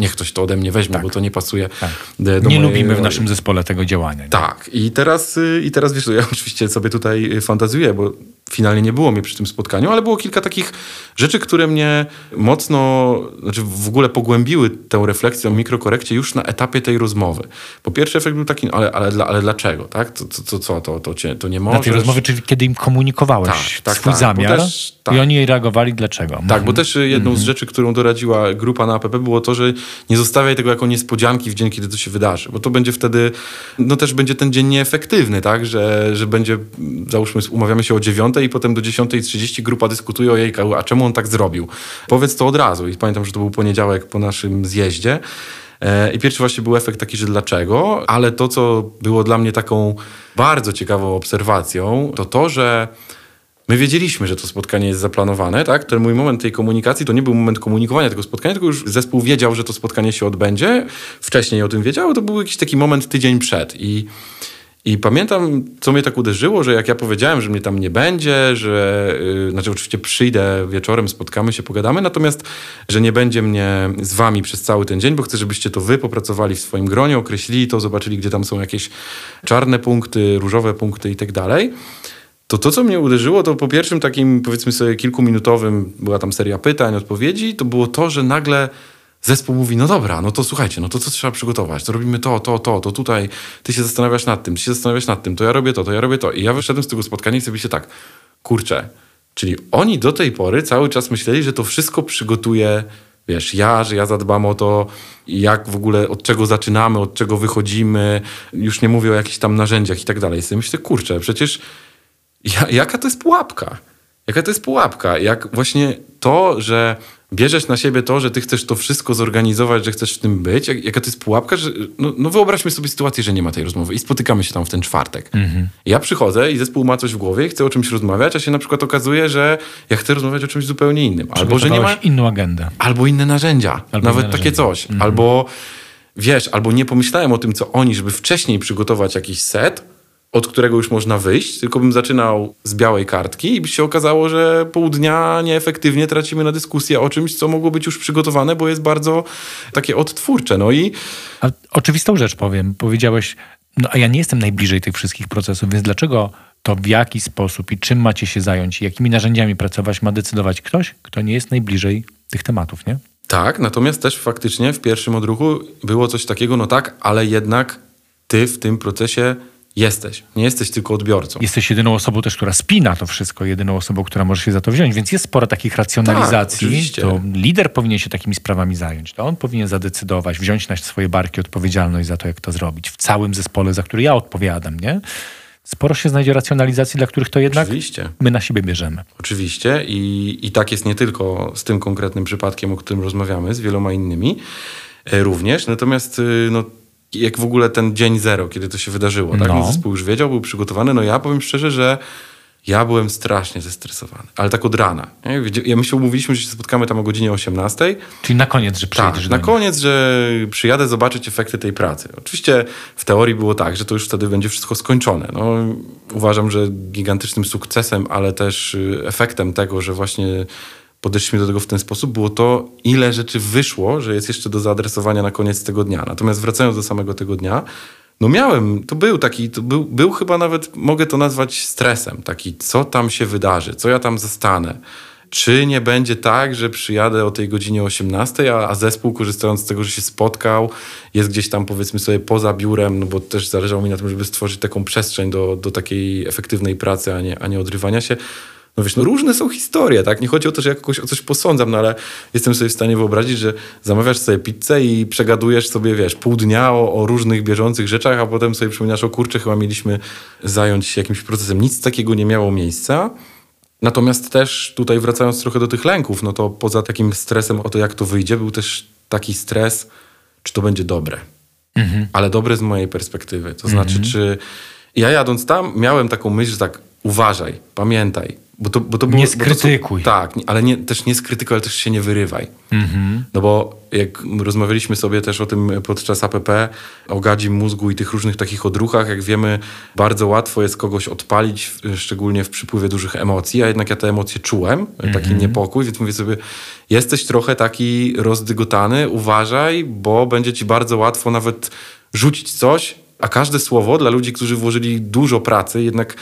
niech ktoś to ode mnie weźmie, tak. bo to nie pasuje tak. do Nie lubimy w naszym zespole tego działania. Nie? Tak. I teraz, y, I teraz wiesz, ja oczywiście sobie tutaj fantazuję, bo finalnie nie było mnie przy tym spotkaniu, ale było kilka takich rzeczy, które mnie mocno, znaczy w ogóle pogłębiły tę refleksję o mikrokorekcie już na etapie tej rozmowy. Po pierwsze efekt był taki, no ale, ale, ale dlaczego, tak? To, to co, to, to, cię, to nie możesz? Na tej rozmowie, czyli kiedy im komunikowałeś Tak, tak, swój tak, zamiar też- tak. i oni reagowali dlaczego. Tak, bo też jedną z rzeczy, którą doradziła grupa na APP było to, że nie zostawiaj tego jako niespodzianki w dzień, kiedy to się wydarzy, bo to będzie wtedy, no też będzie ten dzień nieefektywny, tak, że, że będzie, załóżmy, umawiamy się o dziewiątej i potem do 10.30 grupa dyskutuje o jej, a czemu on tak zrobił? Powiedz to od razu i pamiętam, że to był poniedziałek po naszym zjeździe E, I pierwszy właśnie był efekt taki, że dlaczego, ale to, co było dla mnie taką bardzo ciekawą obserwacją, to to, że My wiedzieliśmy, że to spotkanie jest zaplanowane, tak? Ten mój moment tej komunikacji to nie był moment komunikowania tego spotkania, tylko już zespół wiedział, że to spotkanie się odbędzie. Wcześniej o tym wiedział, to był jakiś taki moment tydzień przed. I, i pamiętam, co mnie tak uderzyło, że jak ja powiedziałem, że mnie tam nie będzie, że, yy, znaczy oczywiście przyjdę wieczorem, spotkamy się, pogadamy, natomiast, że nie będzie mnie z wami przez cały ten dzień, bo chcę, żebyście to wy popracowali w swoim gronie, określili to, zobaczyli, gdzie tam są jakieś czarne punkty, różowe punkty i tak dalej. To to, co mnie uderzyło, to po pierwszym takim, powiedzmy sobie, kilkuminutowym, była tam seria pytań, odpowiedzi, to było to, że nagle zespół mówi, no dobra, no to słuchajcie, no to co trzeba przygotować? To robimy to, to, to, to tutaj ty się zastanawiasz nad tym, ty się zastanawiasz nad tym, to ja robię to, to ja robię to. I ja wyszedłem z tego spotkania i sobie się tak, kurczę, czyli oni do tej pory cały czas myśleli, że to wszystko przygotuje wiesz, ja, że ja zadbam o to, jak w ogóle, od czego zaczynamy, od czego wychodzimy, już nie mówię o jakichś tam narzędziach i tak dalej. Sobie myślę, kurczę, przecież ja, jaka to jest pułapka? Jaka to jest pułapka? Jak właśnie to, że bierzesz na siebie to, że ty chcesz to wszystko zorganizować, że chcesz w tym być, jak, jaka to jest pułapka, że no, no wyobraźmy sobie sytuację, że nie ma tej rozmowy i spotykamy się tam w ten czwartek. Ja przychodzę i zespół ma coś w głowie, chce o czymś rozmawiać, a się na przykład okazuje, że ja chcę rozmawiać o czymś zupełnie innym. Albo, że nie ma... Inną agendę. Albo inne narzędzia, Albo nawet inne takie narzędzia. coś. Albo wiesz, albo nie pomyślałem o tym, co oni, żeby wcześniej przygotować jakiś set, od którego już można wyjść, tylko bym zaczynał z białej kartki i by się okazało, że pół dnia nieefektywnie tracimy na dyskusję o czymś, co mogło być już przygotowane, bo jest bardzo takie odtwórcze. No i A oczywistą rzecz powiem. Powiedziałeś, no a ja nie jestem najbliżej tych wszystkich procesów, więc dlaczego to w jaki sposób i czym macie się zająć i jakimi narzędziami pracować ma decydować ktoś, kto nie jest najbliżej tych tematów, nie? tak, natomiast też faktycznie w pierwszym odruchu było coś takiego, no tak, ale jednak ty w tym procesie jesteś. Nie jesteś tylko odbiorcą. Jesteś jedyną osobą też, która spina to wszystko, jedyną osobą, która może się za to wziąć, więc jest sporo takich racjonalizacji. Tak, oczywiście. to lider powinien się takimi sprawami zająć. To on powinien zadecydować, wziąć na swoje barki odpowiedzialność za to, jak to zrobić. W całym zespole, za który ja odpowiadam, nie? Sporo się znajdzie racjonalizacji, dla których to jednak Oczywiście. my na siebie bierzemy. Oczywiście i, i tak jest nie tylko z tym konkretnym przypadkiem, o którym rozmawiamy, z wieloma innymi e, również. Natomiast y, no, jak w ogóle ten dzień zero, kiedy to się wydarzyło, tak? No. Zespół już wiedział, był przygotowany. No ja powiem szczerze, że ja byłem strasznie zestresowany, ale tak od rana. Nie? Ja my się umówiliśmy, że się spotkamy tam o godzinie 18. Czyli na koniec, że przyjedziesz Tak, na koniec, że przyjadę zobaczyć efekty tej pracy. Oczywiście w teorii było tak, że to już wtedy będzie wszystko skończone. No, uważam, że gigantycznym sukcesem, ale też y, efektem tego, że właśnie podeszliśmy do tego w ten sposób, było to, ile rzeczy wyszło, że jest jeszcze do zaadresowania na koniec tego dnia. Natomiast wracając do samego tego dnia, no miałem, to był taki, to był, był chyba nawet, mogę to nazwać stresem, taki, co tam się wydarzy, co ja tam zastanę. Czy nie będzie tak, że przyjadę o tej godzinie 18, a, a zespół, korzystając z tego, że się spotkał, jest gdzieś tam powiedzmy sobie poza biurem, no bo też zależało mi na tym, żeby stworzyć taką przestrzeń do, do takiej efektywnej pracy, a nie, a nie odrywania się. No wiesz, no różne są historie, tak? Nie chodzi o to, że ja kogoś o coś posądzam, no ale jestem sobie w stanie wyobrazić, że zamawiasz sobie pizzę i przegadujesz sobie, wiesz, pół dnia o, o różnych bieżących rzeczach, a potem sobie przypominasz, o kurczę, chyba mieliśmy zająć się jakimś procesem. Nic takiego nie miało miejsca. Natomiast też tutaj wracając trochę do tych lęków, no to poza takim stresem o to, jak to wyjdzie, był też taki stres, czy to będzie dobre. Ale dobre z mojej perspektywy. To znaczy, czy ja jadąc tam miałem taką myśl, że tak uważaj, pamiętaj. Bo to, bo to było, Nie bo to, skrytykuj. tak, ale nie, też nie skrytykuj, ale też się nie wyrywaj. No bo jak rozmawialiśmy sobie też o tym podczas APP, o gadzim mózgu i tych różnych takich odruchach, jak wiemy, bardzo łatwo jest kogoś odpalić, szczególnie w przypływie dużych emocji, a jednak ja te emocje czułem, taki niepokój, więc mówię sobie, jesteś trochę taki rozdygotany, uważaj, bo będzie ci bardzo łatwo nawet rzucić coś, a każde słowo dla ludzi, którzy włożyli dużo pracy, jednak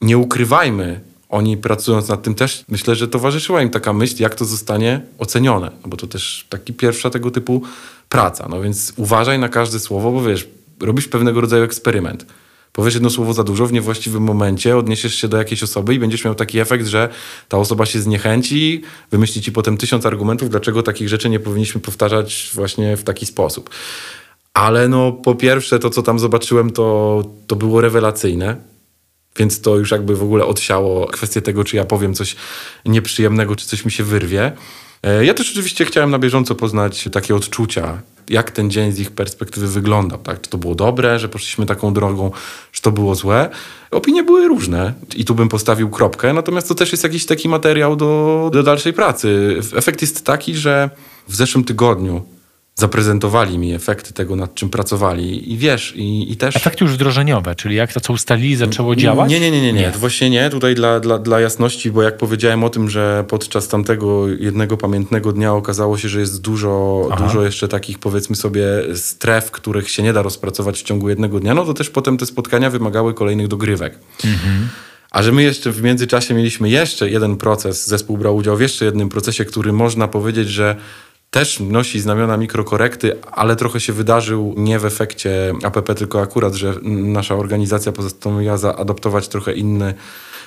nie ukrywajmy, oni pracując nad tym też, myślę, że towarzyszyła im taka myśl, jak to zostanie ocenione, no bo to też taki pierwsza tego typu praca. No więc uważaj na każde słowo, bo wiesz, robisz pewnego rodzaju eksperyment. Powiesz jedno słowo za dużo w niewłaściwym momencie, odniesiesz się do jakiejś osoby i będziesz miał taki efekt, że ta osoba się zniechęci, wymyśli ci potem tysiąc argumentów, dlaczego takich rzeczy nie powinniśmy powtarzać właśnie w taki sposób. Ale no, po pierwsze, to co tam zobaczyłem, to, to było rewelacyjne. Więc to już jakby w ogóle odsiało kwestię tego, czy ja powiem coś nieprzyjemnego, czy coś mi się wyrwie. E, ja też oczywiście chciałem na bieżąco poznać takie odczucia, jak ten dzień z ich perspektywy wyglądał. Tak? Czy to było dobre, że poszliśmy taką drogą, czy to było złe. Opinie były różne i tu bym postawił kropkę, natomiast to też jest jakiś taki materiał do, do dalszej pracy. Efekt jest taki, że w zeszłym tygodniu zaprezentowali mi efekty tego, nad czym pracowali i wiesz, i, i też... Efekty już wdrożeniowe, czyli jak to, co ustalili, zaczęło działać? Nie, nie, nie, nie, nie. To właśnie nie. Tutaj dla, dla, dla jasności, bo jak powiedziałem o tym, że podczas tamtego jednego pamiętnego dnia okazało się, że jest dużo, dużo jeszcze takich, powiedzmy sobie, stref, których się nie da rozpracować w ciągu jednego dnia, no to też potem te spotkania wymagały kolejnych dogrywek. Mhm. A że my jeszcze w międzyczasie mieliśmy jeszcze jeden proces, zespół brał udział w jeszcze jednym procesie, który można powiedzieć, że też nosi znamiona mikrokorekty, ale trochę się wydarzył nie w efekcie APP, tylko akurat, że nasza organizacja postanowiła zaadoptować trochę inny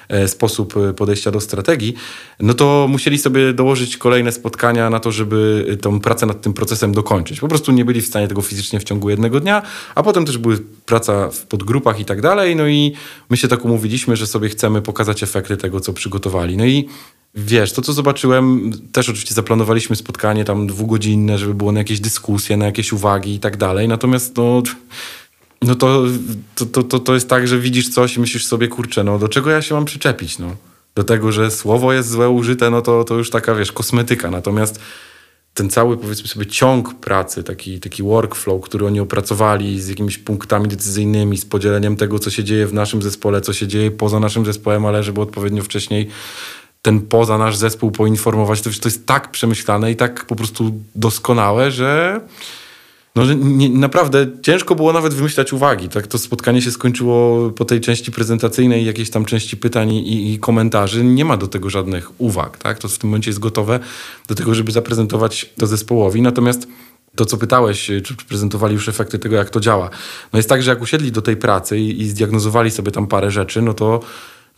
e, sposób e, podejścia do strategii, no to musieli sobie dołożyć kolejne spotkania na to, żeby tą pracę nad tym procesem dokończyć. Po prostu nie byli w stanie tego fizycznie w ciągu jednego dnia, a potem też były praca w podgrupach i tak dalej. No i my się tak umówiliśmy, że sobie chcemy pokazać efekty tego, co przygotowali. No i Wiesz, to co zobaczyłem, też oczywiście zaplanowaliśmy spotkanie tam dwugodzinne, żeby było na jakieś dyskusje, na jakieś uwagi i tak dalej. Natomiast no, no to, to, to, to jest tak, że widzisz coś i myślisz sobie, kurczę, no do czego ja się mam przyczepić, no? Do tego, że słowo jest złe użyte, no to, to już taka, wiesz, kosmetyka. Natomiast ten cały, powiedzmy sobie, ciąg pracy, taki, taki workflow, który oni opracowali z jakimiś punktami decyzyjnymi, z podzieleniem tego, co się dzieje w naszym zespole, co się dzieje poza naszym zespołem, ale żeby odpowiednio wcześniej ten poza nasz zespół poinformować, to, to jest tak przemyślane i tak po prostu doskonałe, że no, nie, naprawdę ciężko było nawet wymyślać uwagi. Tak to spotkanie się skończyło po tej części prezentacyjnej, jakiejś tam części pytań i, i, komentarzy. Nie ma do tego żadnych uwag. Tak? To w tym momencie jest gotowe do tego, żeby zaprezentować to zespołowi. Natomiast to, co pytałeś, czy prezentowali już efekty tego, jak to działa. No jest tak, że jak usiedli do tej pracy i, i zdiagnozowali sobie tam parę rzeczy, no to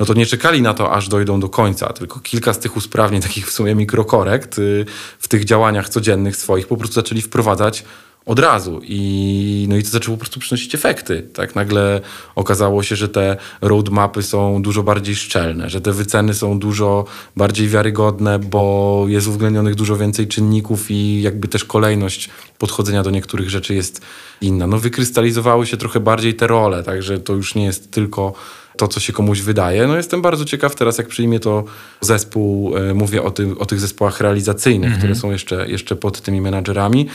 no to nie czekali na to, aż dojdą do końca, tylko kilka z tych usprawnień, takich w sumie mikrokorekt y, w tych działaniach codziennych swoich po prostu zaczęli wprowadzać od razu i, no i to zaczęło po prostu przynosić efekty. Tak nagle okazało się, że te roadmapy są dużo bardziej szczelne, że te wyceny są dużo bardziej wiarygodne, bo jest uwzględnionych dużo więcej czynników i jakby też kolejność podchodzenia do niektórych rzeczy jest inna. No wykrystalizowały się trochę bardziej te role, także to już nie jest tylko to, co się komuś wydaje. No jestem bardzo ciekaw teraz, jak przyjmie to zespół, e, mówię o, tym, o tych zespołach realizacyjnych, mhm. które są jeszcze, jeszcze pod tymi menadżerami.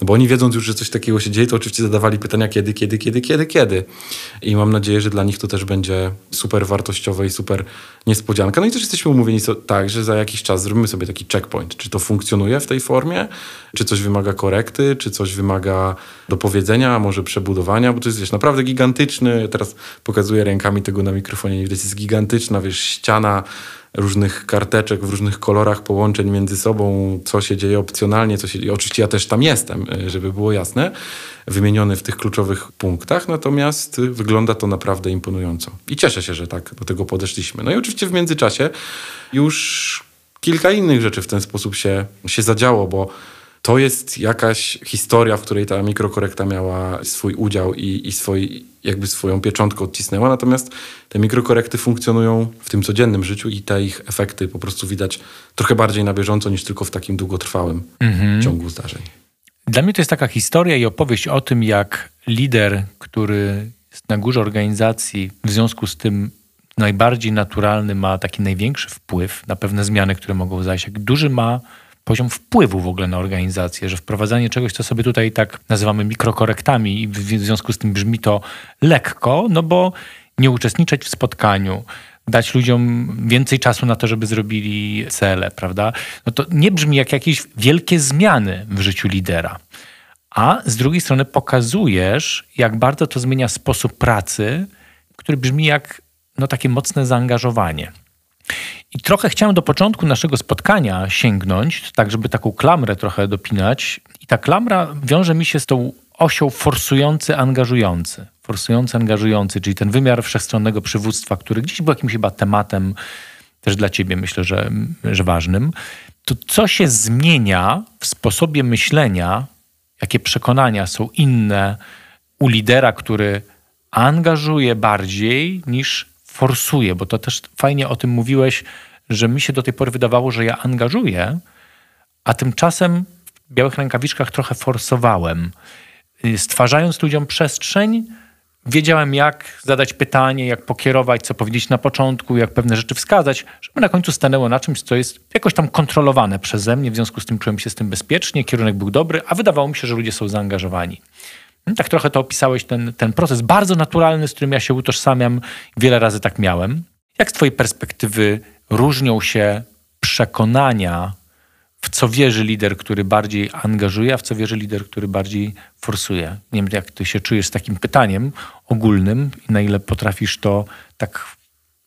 No bo oni wiedząc już, że coś takiego się dzieje, to oczywiście zadawali pytania kiedy, kiedy, kiedy, kiedy, kiedy. I mam nadzieję, że dla nich to też będzie super wartościowe i super niespodzianka. No i też jesteśmy umówieni tak, że za jakiś czas zrobimy sobie taki checkpoint. Czy to funkcjonuje w tej formie? Czy coś wymaga korekty? Czy coś wymaga dopowiedzenia, może przebudowania? Bo to jest wiesz, naprawdę gigantyczny, teraz pokazuję rękami tego na mikrofonie, nie widać, jest gigantyczna wiesz, ściana różnych karteczek w różnych kolorach połączeń między sobą, co się dzieje opcjonalnie, co się dzieje. Oczywiście ja też tam jestem, e, żeby było jasne, wymieniony w tych kluczowych punktach, natomiast wygląda to naprawdę imponująco. I cieszę się, że tak do tego podeszliśmy. No i oczywiście w międzyczasie już kilka innych rzeczy w ten sposób się, się zadziało, bo to jest jakaś historia, w której ta mikrokorekta miała swój udział i, i swój, jakby swoją pieczątkę odcisnęła, natomiast te mikrokorekty funkcjonują w tym codziennym życiu i te ich efekty po prostu widać trochę bardziej na bieżąco niż tylko w takim długotrwałym mhm. ciągu zdarzeń. Dla mnie to jest taka historia i opowieść o tym, jak lider, który jest na górze organizacji, w związku z tym najbardziej naturalny, ma taki największy wpływ na pewne zmiany, które mogą zajść, jak duży ma poziom wpływu w ogóle na organizację, że wprowadzanie czegoś, co sobie tutaj tak nazywamy mikrokorektami i w związku z tym brzmi to lekko, no bo nie uczestniczyć w spotkaniu, dać ludziom więcej czasu na to, żeby zrobili cele, prawda? No to nie brzmi jak jakieś wielkie zmiany w życiu lidera. A z drugiej strony pokazujesz, jak bardzo to zmienia sposób pracy, który brzmi jak no, takie mocne zaangażowanie. I trochę chciałem do początku naszego spotkania sięgnąć, tak żeby taką klamrę trochę dopinać. I ta klamra wiąże mi się z tą osią forsujący, angażujący. Forsujący, angażujący, czyli ten wymiar wszechstronnego przywództwa, który gdzieś był jakimś chyba tematem też dla ciebie, myślę, że, że ważnym. To co się zmienia w sposobie myślenia, jakie przekonania są inne u lidera, który angażuje bardziej niż forsuje, bo to też fajnie o tym mówiłeś, że mi się do tej pory wydawało, że ja angażuję, a tymczasem w białych rękawiczkach trochę forsowałem. Y, stwarzając ludziom przestrzeń, wiedziałem, jak zadać pytanie, jak pokierować, co powiedzieć na początku, jak pewne rzeczy wskazać, żeby na końcu stanęło na czymś, co jest jakoś tam kontrolowane przeze mnie. W związku z tym czułem się z tym bezpiecznie, kierunek był dobry, a wydawało mi się, że ludzie są zaangażowani. No, tak trochę to opisałeś, ten, ten proces bardzo naturalny, z którym ja się utożsamiam. Wiele razy tak miałem. Jak z Twojej perspektywy różnią się przekonania, w co wierzy lider, który bardziej angażuje, a w co wierzy lider, który bardziej forsuje? Nie wiem, jak Ty się czujesz z takim pytaniem ogólnym i na ile potrafisz to tak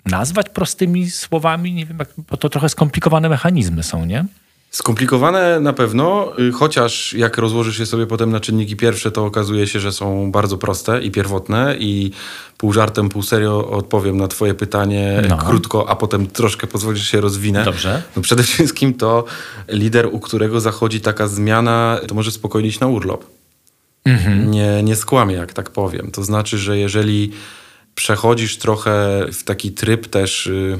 nazwać prostymi słowami? Nie wiem, bo to trochę skomplikowane mechanizmy są, nie? Skomplikowane na pewno, y, chociaż jak rozłożysz je sobie potem na czynniki pierwsze, to okazuje się, że są bardzo proste i pierwotne i pół żartem, pół serio odpowiem na twoje pytanie no. krótko, a potem troszkę pozwolisz się rozwinę. Dobrze. No przede wszystkim to lider, u którego zachodzi taka zmiana, to może spokojnie iść na urlop. Mhm. Nie, nie skłamie, jak tak powiem. To znaczy, że jeżeli przechodzisz trochę w taki tryb też... Yy,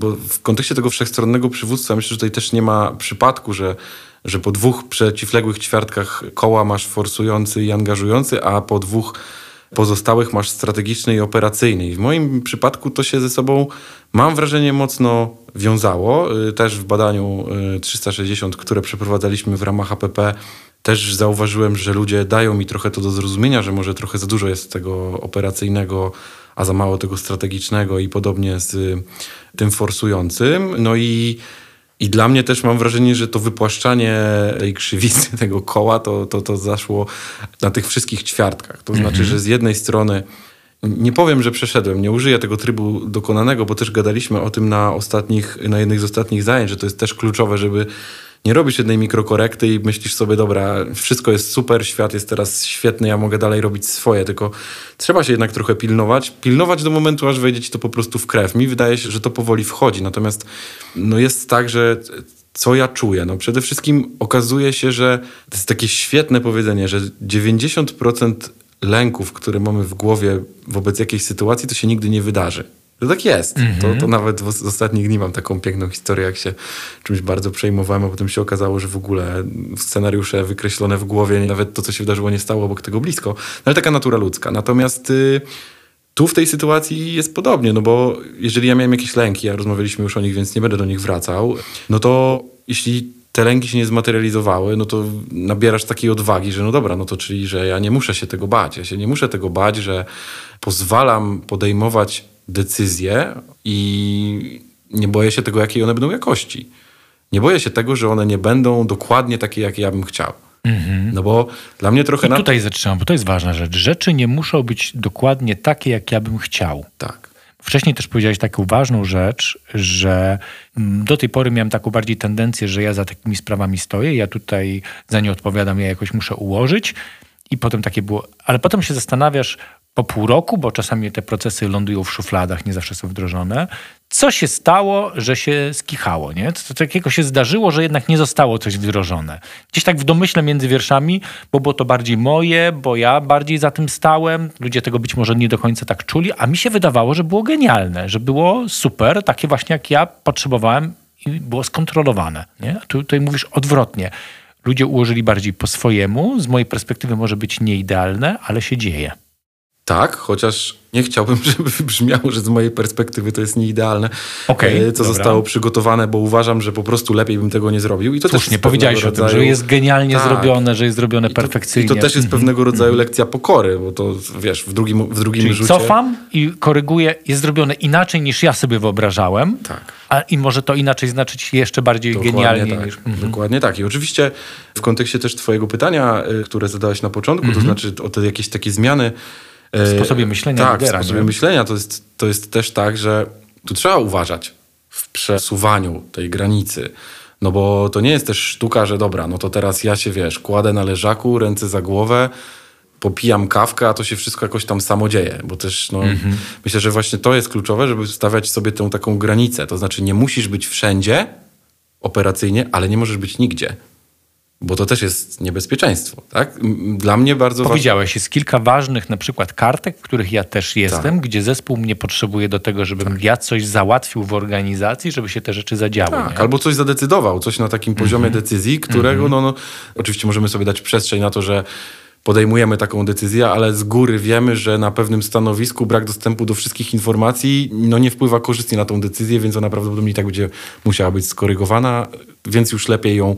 bo w kontekście tego wszechstronnego przywództwa myślę, że tutaj też nie ma przypadku, że, że po dwóch przeciwległych ćwiartkach koła masz forsujący i angażujący, a po dwóch pozostałych masz strategiczny i operacyjny. I w moim przypadku to się ze sobą, mam wrażenie, mocno wiązało. Y, też w badaniu 360, y, które przeprowadzaliśmy w ramach APP, też zauważyłem, że ludzie dają mi trochę to do zrozumienia, że może trochę za dużo jest tego operacyjnego, a za mało tego strategicznego i podobnie z tym forsującym. No i, i dla mnie też mam wrażenie, że to wypłaszczanie tej krzywicy, tego koła, to, to, to zaszło na tych wszystkich ćwiartkach. To znaczy, mhm. że z jednej strony nie powiem, że przeszedłem, nie użyję tego trybu dokonanego, bo też gadaliśmy o tym na ostatnich, na jednych z ostatnich zajęć, że to jest też kluczowe, żeby nie robisz jednej mikrokorekty i myślisz sobie, dobra, wszystko jest super, świat jest teraz świetny, ja mogę dalej robić swoje, tylko trzeba się jednak trochę pilnować. Pilnować do momentu, aż wejdzie ci to po prostu w krew. Mi wydaje się, że to powoli wchodzi, natomiast no jest tak, że co ja czuję? No przede wszystkim okazuje się, że to jest takie świetne powiedzenie, że 90% lęków, które mamy w głowie wobec jakiejś sytuacji, to się nigdy nie wydarzy. To tak jest. Mm -hmm. to, to mhm. nawet w, z ostatnich dni mam taką piękną historię, jak się czymś bardzo przejmowałem, a potem się okazało, że w ogóle scenariusze wykreślone w głowie, nawet to, co się wydarzyło, nie stało obok tego blisko. No ale taka natura ludzka. Natomiast y, tu w tej sytuacji jest podobnie, no bo jeżeli ja miałem jakieś lęki, a rozmawialiśmy już o nich, więc nie będę do nich wracał, no to jeśli te lęki się nie zmaterializowały, no to nabierasz takiej odwagi, że no dobra, no to czyli, że ja nie muszę się tego bać. Ja się nie muszę tego bać, że pozwalam podejmować decyzje i nie boję się tego, jakiej one będą jakości. Nie boję się tego, że one nie będą dokładnie takie, jakie ja bym chciał. Mhm. No bo dla mnie trochę... I tutaj na... zatrzymam, bo to jest ważna rzecz. Rzeczy nie muszą być dokładnie takie, jak ja bym chciał. Tak. Wcześniej też powiedziałeś taką ważną rzecz, że mm, do tej pory miałem taką bardziej tendencję, że ja za takimi sprawami stoję, ja tutaj za nie odpowiadam, ja jakoś muszę ułożyć. I potem takie było, ale potem się zastanawiasz, po pół roku, bo czasami te procesy lądują w szufladach, nie zawsze są wdrożone. Co się stało, że się skichało? Nie? Co takiego się zdarzyło, że jednak nie zostało coś wdrożone? Gdzieś tak w domyśle między wierszami, bo było to bardziej moje, bo ja bardziej za tym stałem. Ludzie tego być może nie do końca tak czuli, a mi się wydawało, że było genialne, że było super, takie właśnie jak ja potrzebowałem i było skontrolowane. Nie? Tutaj mówisz odwrotnie. Ludzie ułożyli bardziej po swojemu. Z mojej perspektywy może być nieidealne, ale się dzieje. Tak, chociaż nie chciałbym, żeby brzmiało, że z mojej perspektywy to jest nieidealne, okay, co dobra. zostało przygotowane, bo uważam, że w drugi lepiej bym tego nie zrobił. I to Słusznie, też powiedziałeś rodzaju... o tym, że jest genialnie tak. zrobione, że jest zrobione perfekcyjnie. I to, I to też jest mhm. pewnego rodzaju lekcja pokory, bo to wiesz, w drugim, w drugim Czyli rzucie... cofam i koryguję, jest zrobione inaczej niż ja sobie wyobrażałem, tak. a i może to inaczej znaczyć jeszcze bardziej Dokładnie genialnie. Tak. Niż... Mhm. Dokładnie tak. I oczywiście w kontekście też twojego pytania, y, które zadałeś na początku, mhm. to znaczy o te jakieś takie zmiany, w sposobie myślenia tak, lidera. w sposobie nie? myślenia to jest, to jest też tak, że tu trzeba uważać w przesuwaniu tej granicy. No bo to nie jest też sztuka, że dobra, no to teraz ja się, wiesz, kładę na leżaku, ręce za głowę, popijam kawkę, a to się wszystko jakoś tam samo dzieje. Bo też no, Mhm. myślę, że właśnie to jest kluczowe, żeby stawiać sobie tę taką granicę. To znaczy nie musisz być wszędzie operacyjnie, ale nie możesz być nigdzie. Bo to też jest niebezpieczeństwo, tak? Dla mnie bardzo ważne... Powiedziałeś, jest kilka ważnych na przykład kartek, w których ja też jestem, Tak. gdzie zespół mnie potrzebuje do tego, żebym ja coś załatwił w organizacji, żeby się te rzeczy zadziały. Tak, nie? albo coś zadecydował, coś na takim poziomie Mhm. decyzji, którego, no, no, oczywiście możemy sobie dać przestrzeń na to, że podejmujemy taką decyzję, ale z góry wiemy, że na pewnym stanowisku brak dostępu do wszystkich informacji no, nie wpływa korzystnie na tą decyzję, więc ona prawdopodobnie i tak będzie musiała być skorygowana, więc już lepiej ją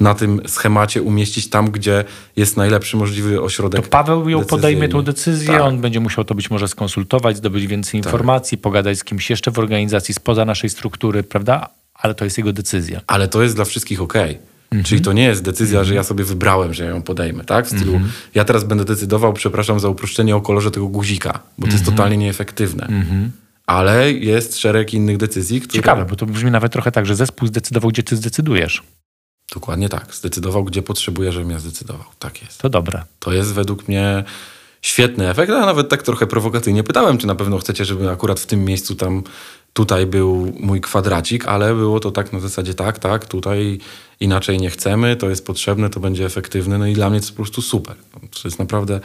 na tym schemacie umieścić tam, gdzie jest najlepszy możliwy ośrodek To Paweł ją podejmie tą decyzję, Tak. on będzie musiał to być może skonsultować, zdobyć więcej informacji, pogadać z kimś jeszcze w organizacji spoza naszej struktury, prawda? Ale to jest jego decyzja. ale to jest dla wszystkich ok. Mhm. Czyli to nie jest decyzja, że ja sobie wybrałem, że ja ją podejmę, tak? W stylu, Mhm. ja teraz będę decydował, przepraszam za uproszczenie o kolorze tego guzika, bo to jest Mhm. totalnie nieefektywne. Ale jest szereg innych decyzji, które... Ciekawe, bo to brzmi nawet trochę tak, że zespół zdecydował, gdzie ty zdecydujesz. Dokładnie tak. Zdecydował, gdzie potrzebuje, żebym ja zdecydował. Tak jest. To dobre. To jest według mnie świetny efekt, a nawet tak trochę prowokacyjnie pytałem, czy na pewno chcecie, żeby akurat w tym miejscu tam, tutaj był mój kwadracik, ale było to tak na zasadzie tak, tak, tutaj inaczej nie chcemy, to jest potrzebne, to będzie efektywne, no i dla mnie to jest po prostu super. To jest naprawdę,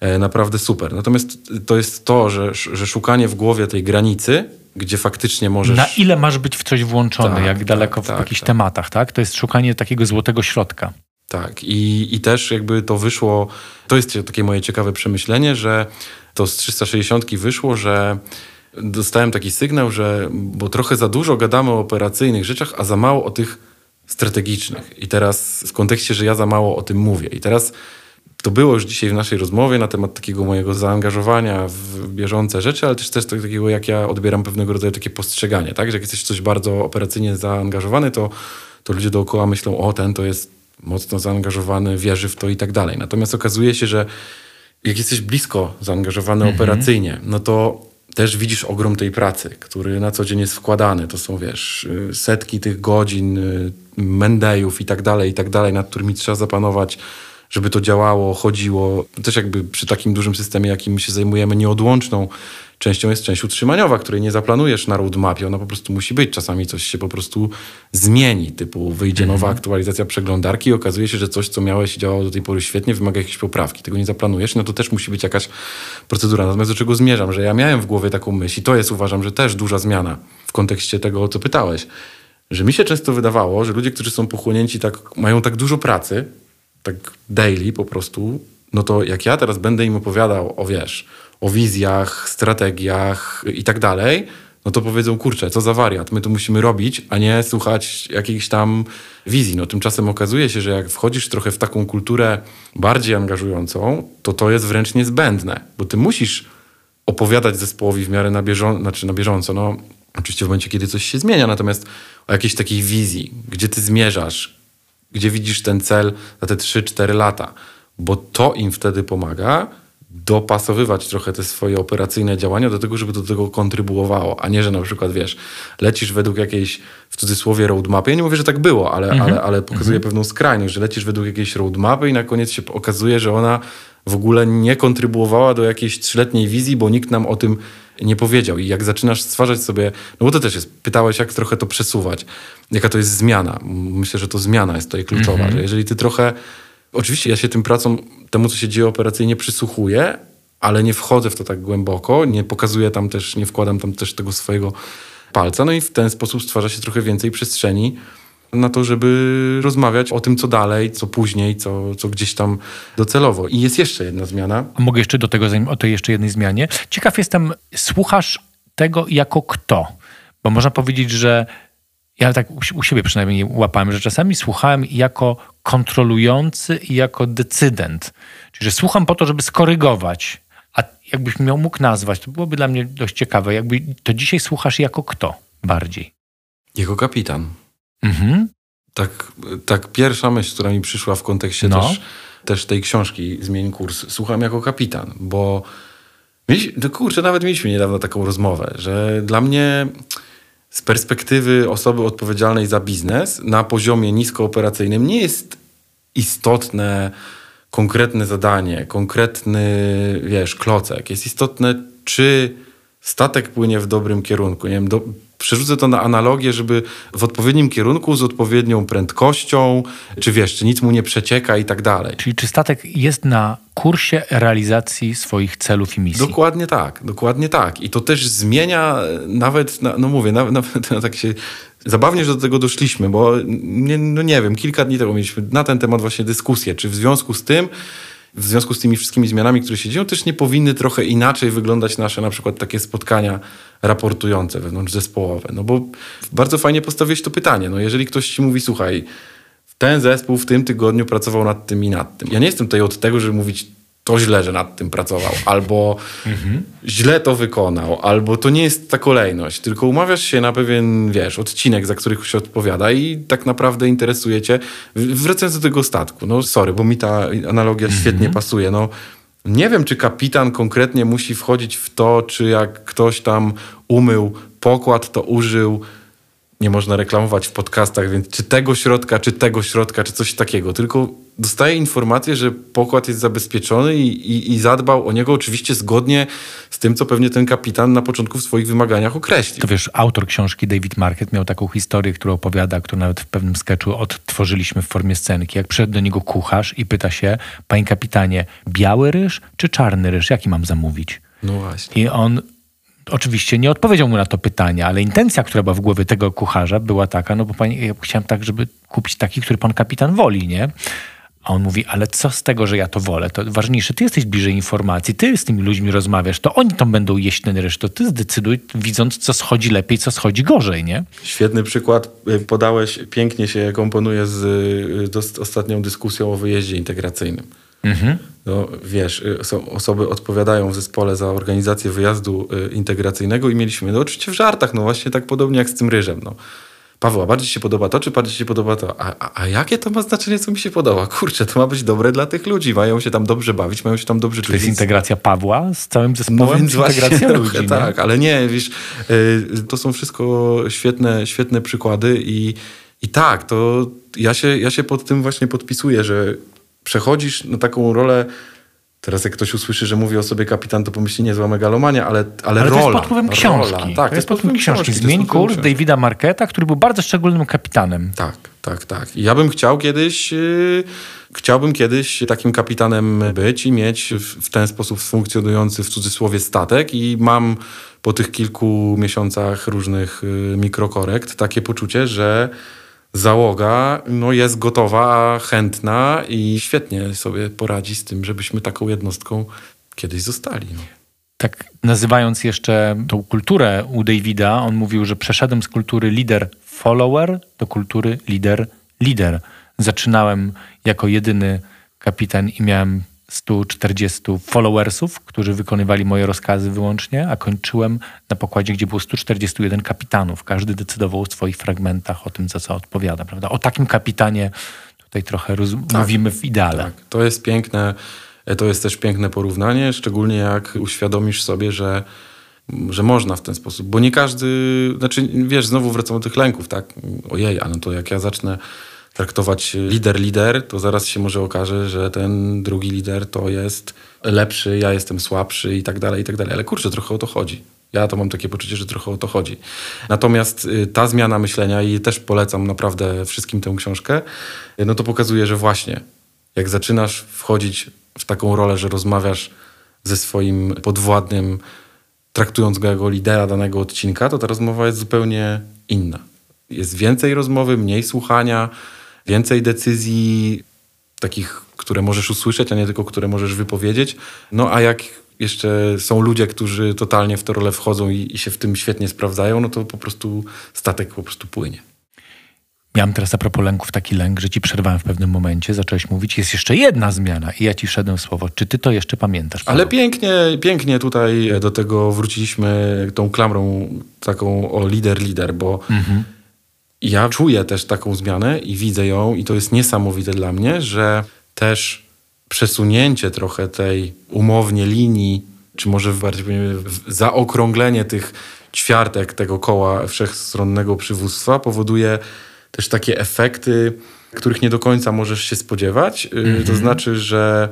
e, naprawdę super. Natomiast to jest to, że, że szukanie w głowie tej granicy, gdzie faktycznie możesz... Na ile masz być w coś włączony, Tak, jak tak, daleko w tak, jakichś tak. tematach, tak? To jest szukanie takiego złotego środka. Tak, i, i też jakby to wyszło, to jest takie moje ciekawe przemyślenie, że to z 360 wyszło, że dostałem taki sygnał, że bo trochę za dużo gadamy o operacyjnych rzeczach, a za mało o tych strategicznych. I teraz w kontekście, że ja za mało o tym mówię. I teraz to było już dzisiaj w naszej rozmowie na temat takiego mojego zaangażowania w bieżące rzeczy, ale też, też tak- takiego, jak ja odbieram pewnego rodzaju takie postrzeganie, tak? Że jak jesteś w coś bardzo operacyjnie zaangażowany, to, to ludzie dookoła myślą, o ten to jest mocno zaangażowany, wierzy w to i tak dalej. Natomiast okazuje się, że jak jesteś blisko zaangażowany operacyjnie, no to też widzisz ogrom tej pracy, który na co dzień jest wkładany. To są, wiesz, y, setki tych godzin, y, mendejów i tak dalej, i tak dalej, nad którymi trzeba zapanować, żeby to działało, chodziło. Też jakby przy takim dużym systemie, jakim się zajmujemy, nieodłączną częścią jest część utrzymaniowa, której nie zaplanujesz na roadmapie, ona po prostu musi być. Czasami coś się po prostu zmieni, typu wyjdzie nowa aktualizacja przeglądarki i okazuje się, że coś, co miałeś i działało do tej pory świetnie, wymaga jakiejś poprawki. Tego nie zaplanujesz, no to też musi być jakaś procedura. Natomiast do czego zmierzam, że ja miałem w głowie taką myśl i to jest uważam, że też duża zmiana w kontekście tego, o co pytałeś, że mi się często wydawało, że ludzie, którzy są pochłonięci tak, mają tak dużo pracy, tak daily po prostu, no to jak ja teraz będę im opowiadał o, wiesz, o wizjach, strategiach i tak dalej, no to powiedzą, kurczę, co za wariat, my to musimy robić, a nie słuchać jakiejś tam wizji. No tymczasem okazuje się, że jak wchodzisz trochę w taką kulturę bardziej angażującą, to to jest wręcz niezbędne, bo ty musisz opowiadać zespołowi w miarę na, bieżą- znaczy na bieżąco. No, oczywiście w momencie, kiedy coś się zmienia, natomiast o jakiejś takiej wizji, gdzie ty zmierzasz, gdzie widzisz ten cel za te 3-4 lata, bo to im wtedy pomaga dopasowywać trochę te swoje operacyjne działania do tego, żeby do tego kontrybuowało, a nie, że na przykład, wiesz, lecisz według jakiejś, w cudzysłowie, roadmapy. Ja nie mówię, że tak było, ale, ale, ale pokazuje pewną skrajność, że lecisz według jakiejś roadmapy i na koniec się okazuje, że ona w ogóle nie kontrybuowała do jakiejś trzyletniej wizji, bo nikt nam o tym nie powiedział. I jak zaczynasz stwarzać sobie, no bo to też jest, pytałeś, jak trochę to przesuwać, jaka to jest zmiana. Myślę, że to zmiana jest tutaj kluczowa, że jeżeli ty trochę, oczywiście ja się tym pracą, temu, co się dzieje operacyjnie, przysłuchuję, ale nie wchodzę w to tak głęboko, nie pokazuję tam też, nie wkładam tam też tego swojego palca, no i w ten sposób stwarza się trochę więcej przestrzeni na to, żeby rozmawiać o tym, co dalej, co później, co, co gdzieś tam docelowo. I jest jeszcze jedna zmiana. A mogę jeszcze do tego, o tej jeszcze jednej zmianie. Ciekaw jestem, słuchasz tego jako kto? Bo można powiedzieć, że ja tak u, siebie przynajmniej łapałem, że czasami słuchałem jako kontrolujący i jako decydent. Czyli, że słucham po to, żeby skorygować. A jakbyś miał mógł nazwać, to byłoby dla mnie dość ciekawe. Jakby to dzisiaj słuchasz jako kto bardziej? Jego kapitan. Mhm. Tak, tak pierwsza myśl, która mi przyszła w kontekście No. też, też tej książki Zmień kurs. Słucham jako kapitan, bo mieliśmy, no kurczę, nawet mieliśmy niedawno taką rozmowę, że dla mnie z perspektywy osoby odpowiedzialnej za biznes na poziomie niskooperacyjnym nie jest istotne konkretne zadanie, konkretny, wiesz, klocek. Jest istotne, czy statek płynie w dobrym kierunku. Nie wiem, do, przerzucę to na analogię, żeby w odpowiednim kierunku, z odpowiednią prędkością, czy wiesz, czy nic mu nie przecieka i tak dalej. Czyli czy statek jest na kursie realizacji swoich celów i misji? Dokładnie tak, dokładnie tak. I to też zmienia nawet, na, no mówię, nawet, nawet tak się zabawnie, że do tego doszliśmy, bo nie, no nie wiem, kilka dni temu mieliśmy na ten temat właśnie dyskusję, czy w związku z tym w związku z tymi wszystkimi zmianami, które się dzieją, też nie powinny trochę inaczej wyglądać nasze na przykład takie spotkania raportujące wewnątrzzespołowe. No bo bardzo fajnie postawiłeś to pytanie. No jeżeli ktoś ci mówi, słuchaj, ten zespół w tym tygodniu pracował nad tym i nad tym. Ja nie jestem tutaj od tego, żeby mówić to źle, że nad tym pracował, albo mhm. źle to wykonał, albo to nie jest ta kolejność, tylko umawiasz się na pewien, wiesz, odcinek, za których się odpowiada i tak naprawdę interesuje cię. Wracając do tego statku, no sorry, bo mi ta analogia mhm. świetnie pasuje, no nie wiem, czy kapitan konkretnie musi wchodzić w to, czy jak ktoś tam umył pokład, to użył nie można reklamować w podcastach, więc czy tego środka, czy tego środka, czy coś takiego. Tylko dostaje informację, że pokład jest zabezpieczony i, i, i, zadbał o niego oczywiście zgodnie z tym, co pewnie ten kapitan na początku w swoich wymaganiach określił. To wiesz, autor książki David Market miał taką historię, którą opowiada, którą nawet w pewnym sketchu odtworzyliśmy w formie scenki. Jak przyszedł do niego kucharz i pyta się, panie kapitanie, biały ryż czy czarny ryż? Jaki mam zamówić? No właśnie. I on oczywiście nie odpowiedział mu na to pytanie, ale intencja, która była w głowie tego kucharza była taka, no bo panie, ja chciałem tak, żeby kupić taki, który pan kapitan woli, nie? A on mówi, ale co z tego, że ja to wolę? To ważniejsze, ty jesteś bliżej informacji, ty z tymi ludźmi rozmawiasz, to oni tam będą jeść ten ryż, to ty zdecyduj, widząc, co schodzi lepiej, co schodzi gorzej, nie? Świetny przykład y, podałeś, pięknie się komponuje z, y, z ostatnią dyskusją o wyjeździe integracyjnym. Mhm. No, wiesz, y, są, osoby odpowiadają w zespole za organizację wyjazdu integracyjnego i mieliśmy, no oczywiście w żartach, no właśnie tak podobnie jak z tym ryżem, no. Paweł, a bardziej się podoba to, czy bardziej się podoba to? A, a, a, jakie to ma znaczenie, co mi się podoba? Kurczę, to ma być dobre dla tych ludzi. Mają się tam dobrze bawić, mają się tam dobrze czuć. To jest integracja Pawła z całym zespołem? No więc integracja ludzi? Tak, ale nie, wiesz, y, to są wszystko świetne, świetne przykłady i, i tak, to ja się, ja się pod tym właśnie podpisuję, że przechodzisz na taką rolę Teraz jak ktoś usłyszy, że mówi o sobie kapitan, to pomyśli niezła megalomania, ale, ale, ale rola. to jest pod wpływem książki. Rola. Tak, to jest pod wpływem książki. książki. Zmień kurs Davida Marketa, który był bardzo szczególnym kapitanem. Tak, tak, tak. I ja bym chciał kiedyś, yy, chciałbym kiedyś takim kapitanem być i mieć w, w ten sposób funkcjonujący w cudzysłowie statek i mam po tych kilku miesiącach różnych yy, mikrokorekt takie poczucie, że załoga no, jest gotowa, chętna i świetnie sobie poradzi z tym, żebyśmy taką jednostką kiedyś zostali. No. Tak nazywając jeszcze tą kulturę u Davida, on mówił, że przeszedłem z kultury lider-follower do kultury lider-lider. Zaczynałem jako jedyny kapitan i miałem 140 followersów, którzy wykonywali moje rozkazy wyłącznie, a kończyłem na pokładzie, gdzie było 141 kapitanów. Każdy decydował o swoich fragmentach, o tym, za co odpowiada. Prawda? O takim kapitanie tutaj trochę tak, mówimy w ideale. Tak. To jest piękne, to jest też piękne porównanie, szczególnie jak uświadomisz sobie, że że można w ten sposób, bo nie każdy, znaczy wiesz, znowu wracamy do tych lęków, tak, ojej, a no to jak ja zacznę traktować lider, lider, to zaraz się może okaże, że ten drugi lider to jest lepszy, ja jestem słabszy i tak dalej, i tak dalej. Ale kurczę, trochę o to chodzi. Ja to mam takie poczucie, że trochę o to chodzi. Natomiast y, ta zmiana myślenia, i też polecam naprawdę wszystkim tę książkę, y, no to pokazuje, że właśnie jak zaczynasz wchodzić w taką rolę, że rozmawiasz ze swoim podwładnym, traktując go jako lidera danego odcinka, to ta rozmowa jest zupełnie inna. Jest więcej rozmowy, mniej słuchania, więcej decyzji takich, które możesz usłyszeć, a nie tylko które możesz wypowiedzieć. No a jak jeszcze są ludzie, którzy totalnie w tę rolę wchodzą i, i się w tym świetnie sprawdzają, no to po prostu statek po prostu płynie. Miałem teraz a propos lęków taki lęk, że ci przerwałem w pewnym momencie, zacząłeś mówić, jest jeszcze jedna zmiana i ja ci wszedłem w słowo. Czy ty to jeszcze pamiętasz? Paweł? Ale pięknie, pięknie tutaj do tego wróciliśmy tą klamrą taką o lider, lider, bo mhm ja czuję też taką zmianę i widzę ją, i to jest niesamowite dla mnie, że też przesunięcie trochę tej umownie linii czy może bardziej zaokrąglenie tych ćwiartek tego koła wszechstronnego przywództwa powoduje też takie efekty, których nie do końca możesz się spodziewać. Mm -hmm. To mhm. znaczy, że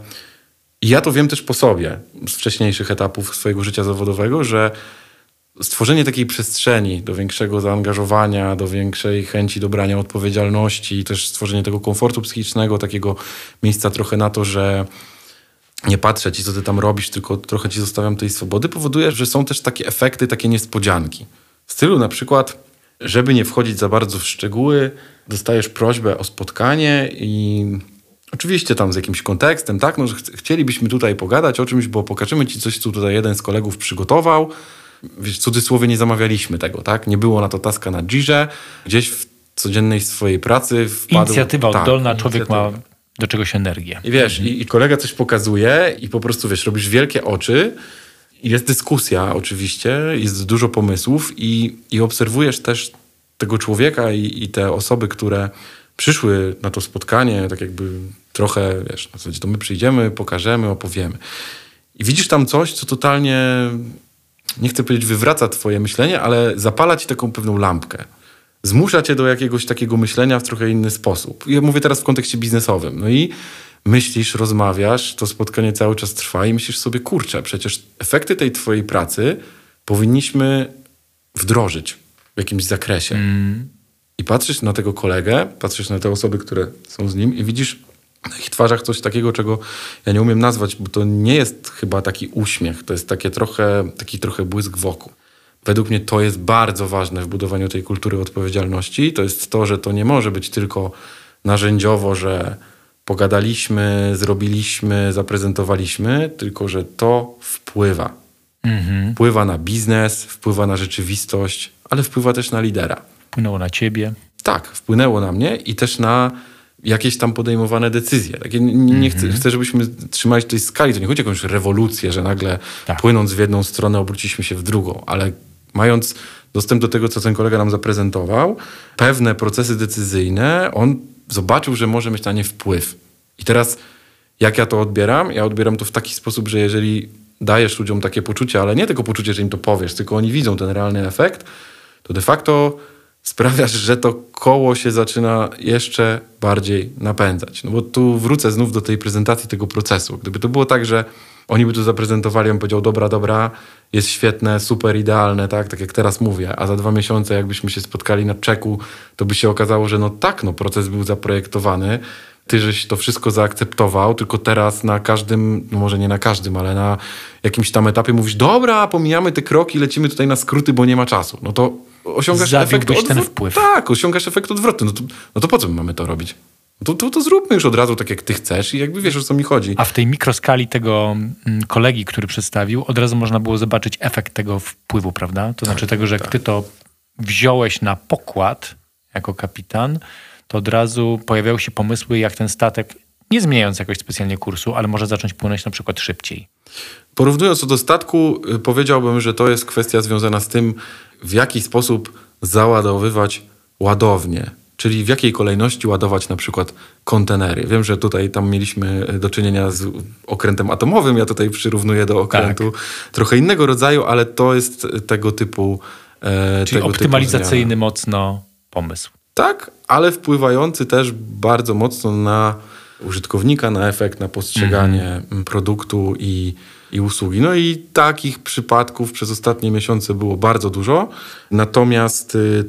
ja to wiem też po sobie z wcześniejszych etapów swojego życia zawodowego, że stworzenie takiej przestrzeni do większego zaangażowania, do większej chęci dobrania odpowiedzialności, też stworzenie tego komfortu psychicznego, takiego miejsca trochę na to, że nie patrzę ci, co ty tam robisz, tylko trochę ci zostawiam tej swobody, powoduje, że są też takie efekty, takie niespodzianki. W stylu na przykład, żeby nie wchodzić za bardzo w szczegóły, dostajesz prośbę o spotkanie i oczywiście tam z jakimś kontekstem, tak, no, że ch chcielibyśmy tutaj pogadać o czymś, bo pokażemy ci coś, co tutaj jeden z kolegów przygotował. Wiesz, cudzysłowie nie zamawialiśmy tego, tak? Nie było na to taska na Girze. Gdzieś w codziennej swojej pracy wpadł... Inicjatywa tak, oddolna, człowiek ma do czegoś energię. I wiesz, mhm. i, i kolega coś pokazuje i po prostu, wiesz, robisz wielkie oczy jest dyskusja oczywiście, jest dużo pomysłów i, i obserwujesz też tego człowieka i, i, te osoby, które przyszły na to spotkanie, tak jakby trochę, wiesz, na zasadzie to my przyjdziemy, pokażemy, opowiemy. I widzisz tam coś, co totalnie, nie chcę powiedzieć wywraca twoje myślenie, ale zapala ci taką pewną lampkę zmusza cię do jakiegoś takiego myślenia w trochę inny sposób. Ja mówię teraz w kontekście biznesowym. No i myślisz, rozmawiasz, to spotkanie cały czas trwa i myślisz sobie, kurczę, przecież efekty tej twojej pracy powinniśmy wdrożyć w jakimś zakresie. Mm. I patrzysz na tego kolegę, patrzysz na te osoby, które są z nim i widzisz na ich twarzach coś takiego, czego ja nie umiem nazwać, bo to nie jest chyba taki uśmiech, to jest takie trochę, taki trochę błysk wokół. Według mnie to jest bardzo ważne w budowaniu tej kultury odpowiedzialności. To jest to, że to nie może być tylko narzędziowo, że pogadaliśmy, zrobiliśmy, zaprezentowaliśmy, tylko że to wpływa. Mhm. Wpływa na biznes, wpływa na rzeczywistość, ale wpływa też na lidera. Wpłynęło na ciebie. Tak, wpłynęło na mnie i też na jakieś tam podejmowane decyzje. Takie nie, nie chcę, mhm. chcę, żebyśmy trzymali tej skali. To nie chodzi o jakąś rewolucję, że nagle tak. płynąc w jedną stronę obróciliśmy się w drugą, ale mając dostęp do tego, co ten kolega nam zaprezentował, pewne procesy decyzyjne, on zobaczył, że może mieć na nie wpływ. I teraz, jak ja to odbieram? Ja odbieram to w taki sposób, że jeżeli dajesz ludziom takie poczucie, ale nie tylko poczucie, że im to powiesz, tylko oni widzą ten realny efekt, to de facto sprawiasz, że to koło się zaczyna jeszcze bardziej napędzać. No bo tu wrócę znów do tej prezentacji tego procesu. Gdyby to było tak, że oni by to zaprezentowali, on powiedział, dobra, dobra, jest świetne, super idealne, tak, tak jak teraz mówię, a za dwa miesiące jakbyśmy się spotkali na czeku, to by się okazało, że no tak, no proces był zaprojektowany, ty żeś to wszystko zaakceptował, tylko teraz na każdym, no może nie na każdym, ale na jakimś tam etapie mówisz, dobra, pomijamy te kroki, lecimy tutaj na skróty, bo nie ma czasu. No to osiągasz efekt odwrotny. ten wpływ. Tak, osiągasz efekt odwrotny. No to, no to po co my mamy to robić? to, to, to zróbmy już od razu tak, jak ty chcesz i jakby wiesz, o co mi chodzi. A w tej mikroskali tego mm, kolegi, który przedstawił, od razu można było zobaczyć efekt tego wpływu, prawda? To znaczy tak, tego, że tak. jak ty to wziąłeś na pokład jako kapitan, to od razu pojawiały się pomysły, jak ten statek, nie zmieniając jakoś specjalnie kursu, ale może zacząć płynąć na przykład szybciej. Porównując to do statku, y, powiedziałbym, że to jest kwestia związana z tym, w jaki sposób załadowywać ładownię czyli w jakiej kolejności ładować na przykład kontenery. Wiem, że tutaj tam mieliśmy do czynienia z okrętem atomowym, ja tutaj przyrównuję do okrętu tak. trochę innego rodzaju, ale to jest tego typu. E, czyli tego optymalizacyjny typu mocno pomysł. Tak, ale wpływający też bardzo mocno na użytkownika, na efekt, na postrzeganie mm. produktu i, i usługi. No i takich przypadków przez ostatnie miesiące było bardzo dużo. Natomiast y,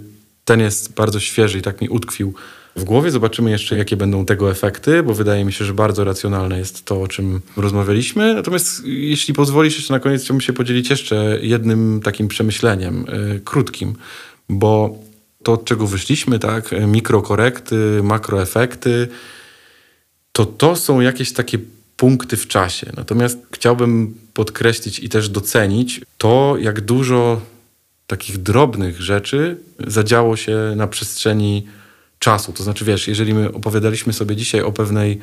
ten jest bardzo świeży i tak mi utkwił w głowie. Zobaczymy jeszcze, jakie będą tego efekty, bo wydaje mi się, że bardzo racjonalne jest to, o czym rozmawialiśmy. Natomiast jeśli pozwolisz, jeszcze na koniec chciałbym się podzielić jeszcze jednym takim przemyśleniem, yy, krótkim, bo to, od czego wyszliśmy, tak, mikrokorekty, makroefekty, to to są jakieś takie punkty w czasie. Natomiast chciałbym podkreślić i też docenić to, jak dużo takich drobnych rzeczy zadziało się na przestrzeni czasu. To znaczy, wiesz, jeżeli my opowiadaliśmy sobie dzisiaj o pewnej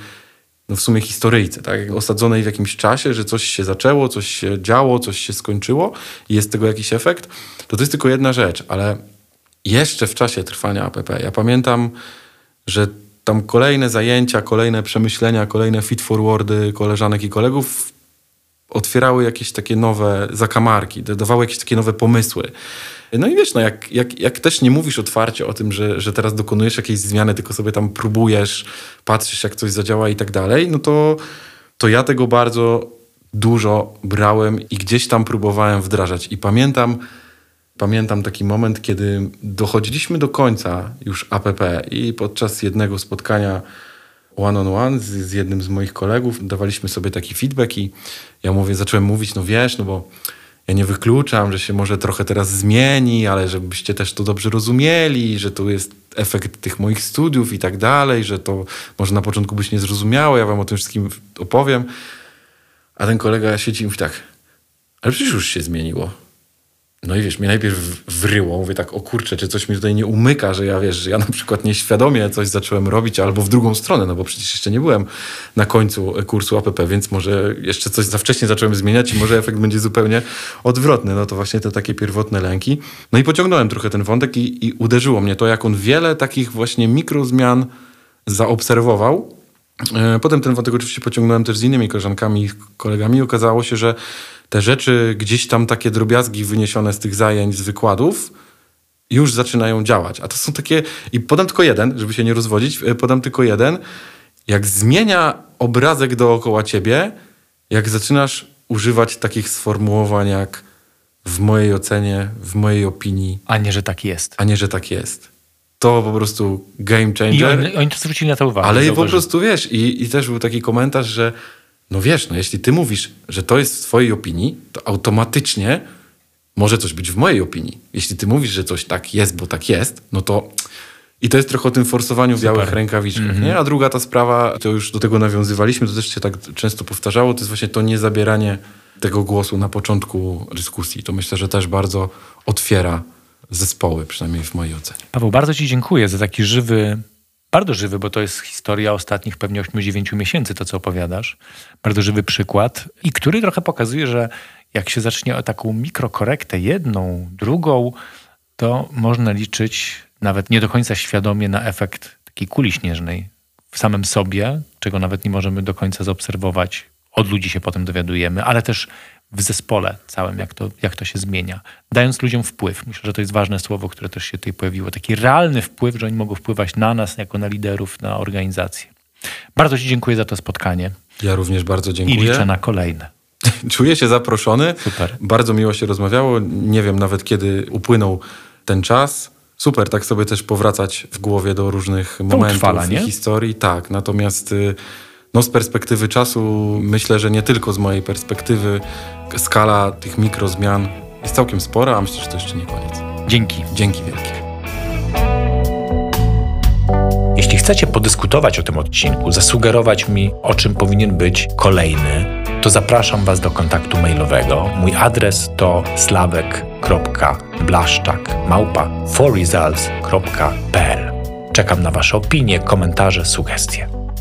no w sumie historyjce, tak? osadzonej w jakimś czasie, że coś się zaczęło, coś się działo, coś się skończyło i jest tego jakiś efekt, to to jest tylko jedna rzecz, ale jeszcze w czasie trwania APP, ja pamiętam, że tam kolejne zajęcia, kolejne przemyślenia, kolejne feed forwardy koleżanek i kolegów otwierały jakieś takie nowe zakamarki, dawały jakieś takie nowe pomysły. No i wiesz, no jak, jak, jak też nie mówisz otwarcie o tym, że, że teraz dokonujesz jakiejś zmiany, tylko sobie tam próbujesz, patrzysz jak coś zadziała i tak dalej, no to, to ja tego bardzo dużo brałem i gdzieś tam próbowałem wdrażać. I pamiętam, pamiętam taki moment, kiedy dochodziliśmy do końca już APP i podczas jednego spotkania one on one z, z jednym z moich kolegów dawaliśmy sobie taki feedback i ja mówię, zacząłem mówić, no wiesz, no bo ja nie wykluczam, że się może trochę teraz zmieni, ale żebyście też to dobrze rozumieli, że to jest efekt tych moich studiów i tak dalej, że to może na początku być niezrozumiałe, ja wam o tym wszystkim opowiem. A ten kolega siedzi i mówi tak, ale przecież już się zmieniło. No i wiesz, mnie najpierw wryło, mówię tak, o kurczę, czy coś mi tutaj nie umyka, że ja wiesz, że ja na przykład nieświadomie coś zacząłem robić, albo w drugą stronę, no bo przecież jeszcze nie byłem na końcu kursu APP, więc może jeszcze coś za wcześnie zacząłem zmieniać i może efekt będzie zupełnie odwrotny. No to właśnie te takie pierwotne lęki. No i pociągnąłem trochę ten wątek i, i uderzyło mnie to, jak on wiele takich właśnie mikrozmian zaobserwował. E, potem ten wątek oczywiście pociągnąłem też z innymi koleżankami i kolegami. Okazało się, że te rzeczy, gdzieś tam takie drobiazgi wyniesione z tych zajęć, z wykładów, już zaczynają działać. A to są takie, i podam tylko jeden, żeby się nie rozwodzić, e, podam tylko jeden. Jak zmienia obrazek dookoła ciebie, jak zaczynasz używać takich sformułowań jak w mojej ocenie, w mojej opinii. A nie, że tak jest. A nie, że tak jest. To po prostu game changer. I oni, oni to zwrócili na to uwagę. Ale po prostu wiesz, i, i też był taki komentarz, że no wiesz, no jeśli ty mówisz, że to jest w twojej opinii, to automatycznie może coś być w mojej opinii. Jeśli ty mówisz, że coś tak jest, bo tak jest, no to... I to jest trochę o tym forsowaniu w białych rękawiczkach, mm -hmm. nie? A druga ta sprawa, to już do tego nawiązywaliśmy, to też się tak często powtarzało, to jest właśnie to niezabieranie tego głosu na początku dyskusji. To myślę, że też bardzo otwiera zespoły, przynajmniej w mojej ocenie. Paweł, bardzo Ci dziękuję za taki żywy bardzo żywy, bo to jest historia ostatnich pewnie 8-9 miesięcy, to co opowiadasz. Bardzo żywy przykład i który trochę pokazuje, że jak się zacznie o taką mikrokorektę, jedną, drugą, to można liczyć nawet nie do końca świadomie na efekt takiej kuli śnieżnej w samym sobie, czego nawet nie możemy do końca zaobserwować. Od ludzi się potem dowiadujemy, ale też w zespole całym, jak to, jak to się zmienia. Dając ludziom wpływ. Myślę, że to jest ważne słowo, które też się tutaj pojawiło. Taki realny wpływ, że oni mogą wpływać na nas, jako na liderów, na organizację. Bardzo Ci dziękuję za to spotkanie. Ja również bardzo dziękuję. I liczę na kolejne. Czuję się zaproszony. Super. Bardzo miło się rozmawiało. Nie wiem nawet kiedy upłynął ten czas. Super, tak sobie też powracać w głowie do różnych to momentów utrwala, i historii. Tak, natomiast y, no, z perspektywy czasu myślę, że nie tylko z mojej perspektywy skala tych mikrozmian jest całkiem spora, a myślę, że to jeszcze nie koniec. Dzięki. Dzięki wielkie. Jeśli chcecie podyskutować o tym odcinku, zasugerować mi, o czym powinien być kolejny, to zapraszam Was do kontaktu mailowego. Mój adres to slawek.blaszczak małpa forresults.pl Czekam na Wasze opinie, komentarze, sugestie.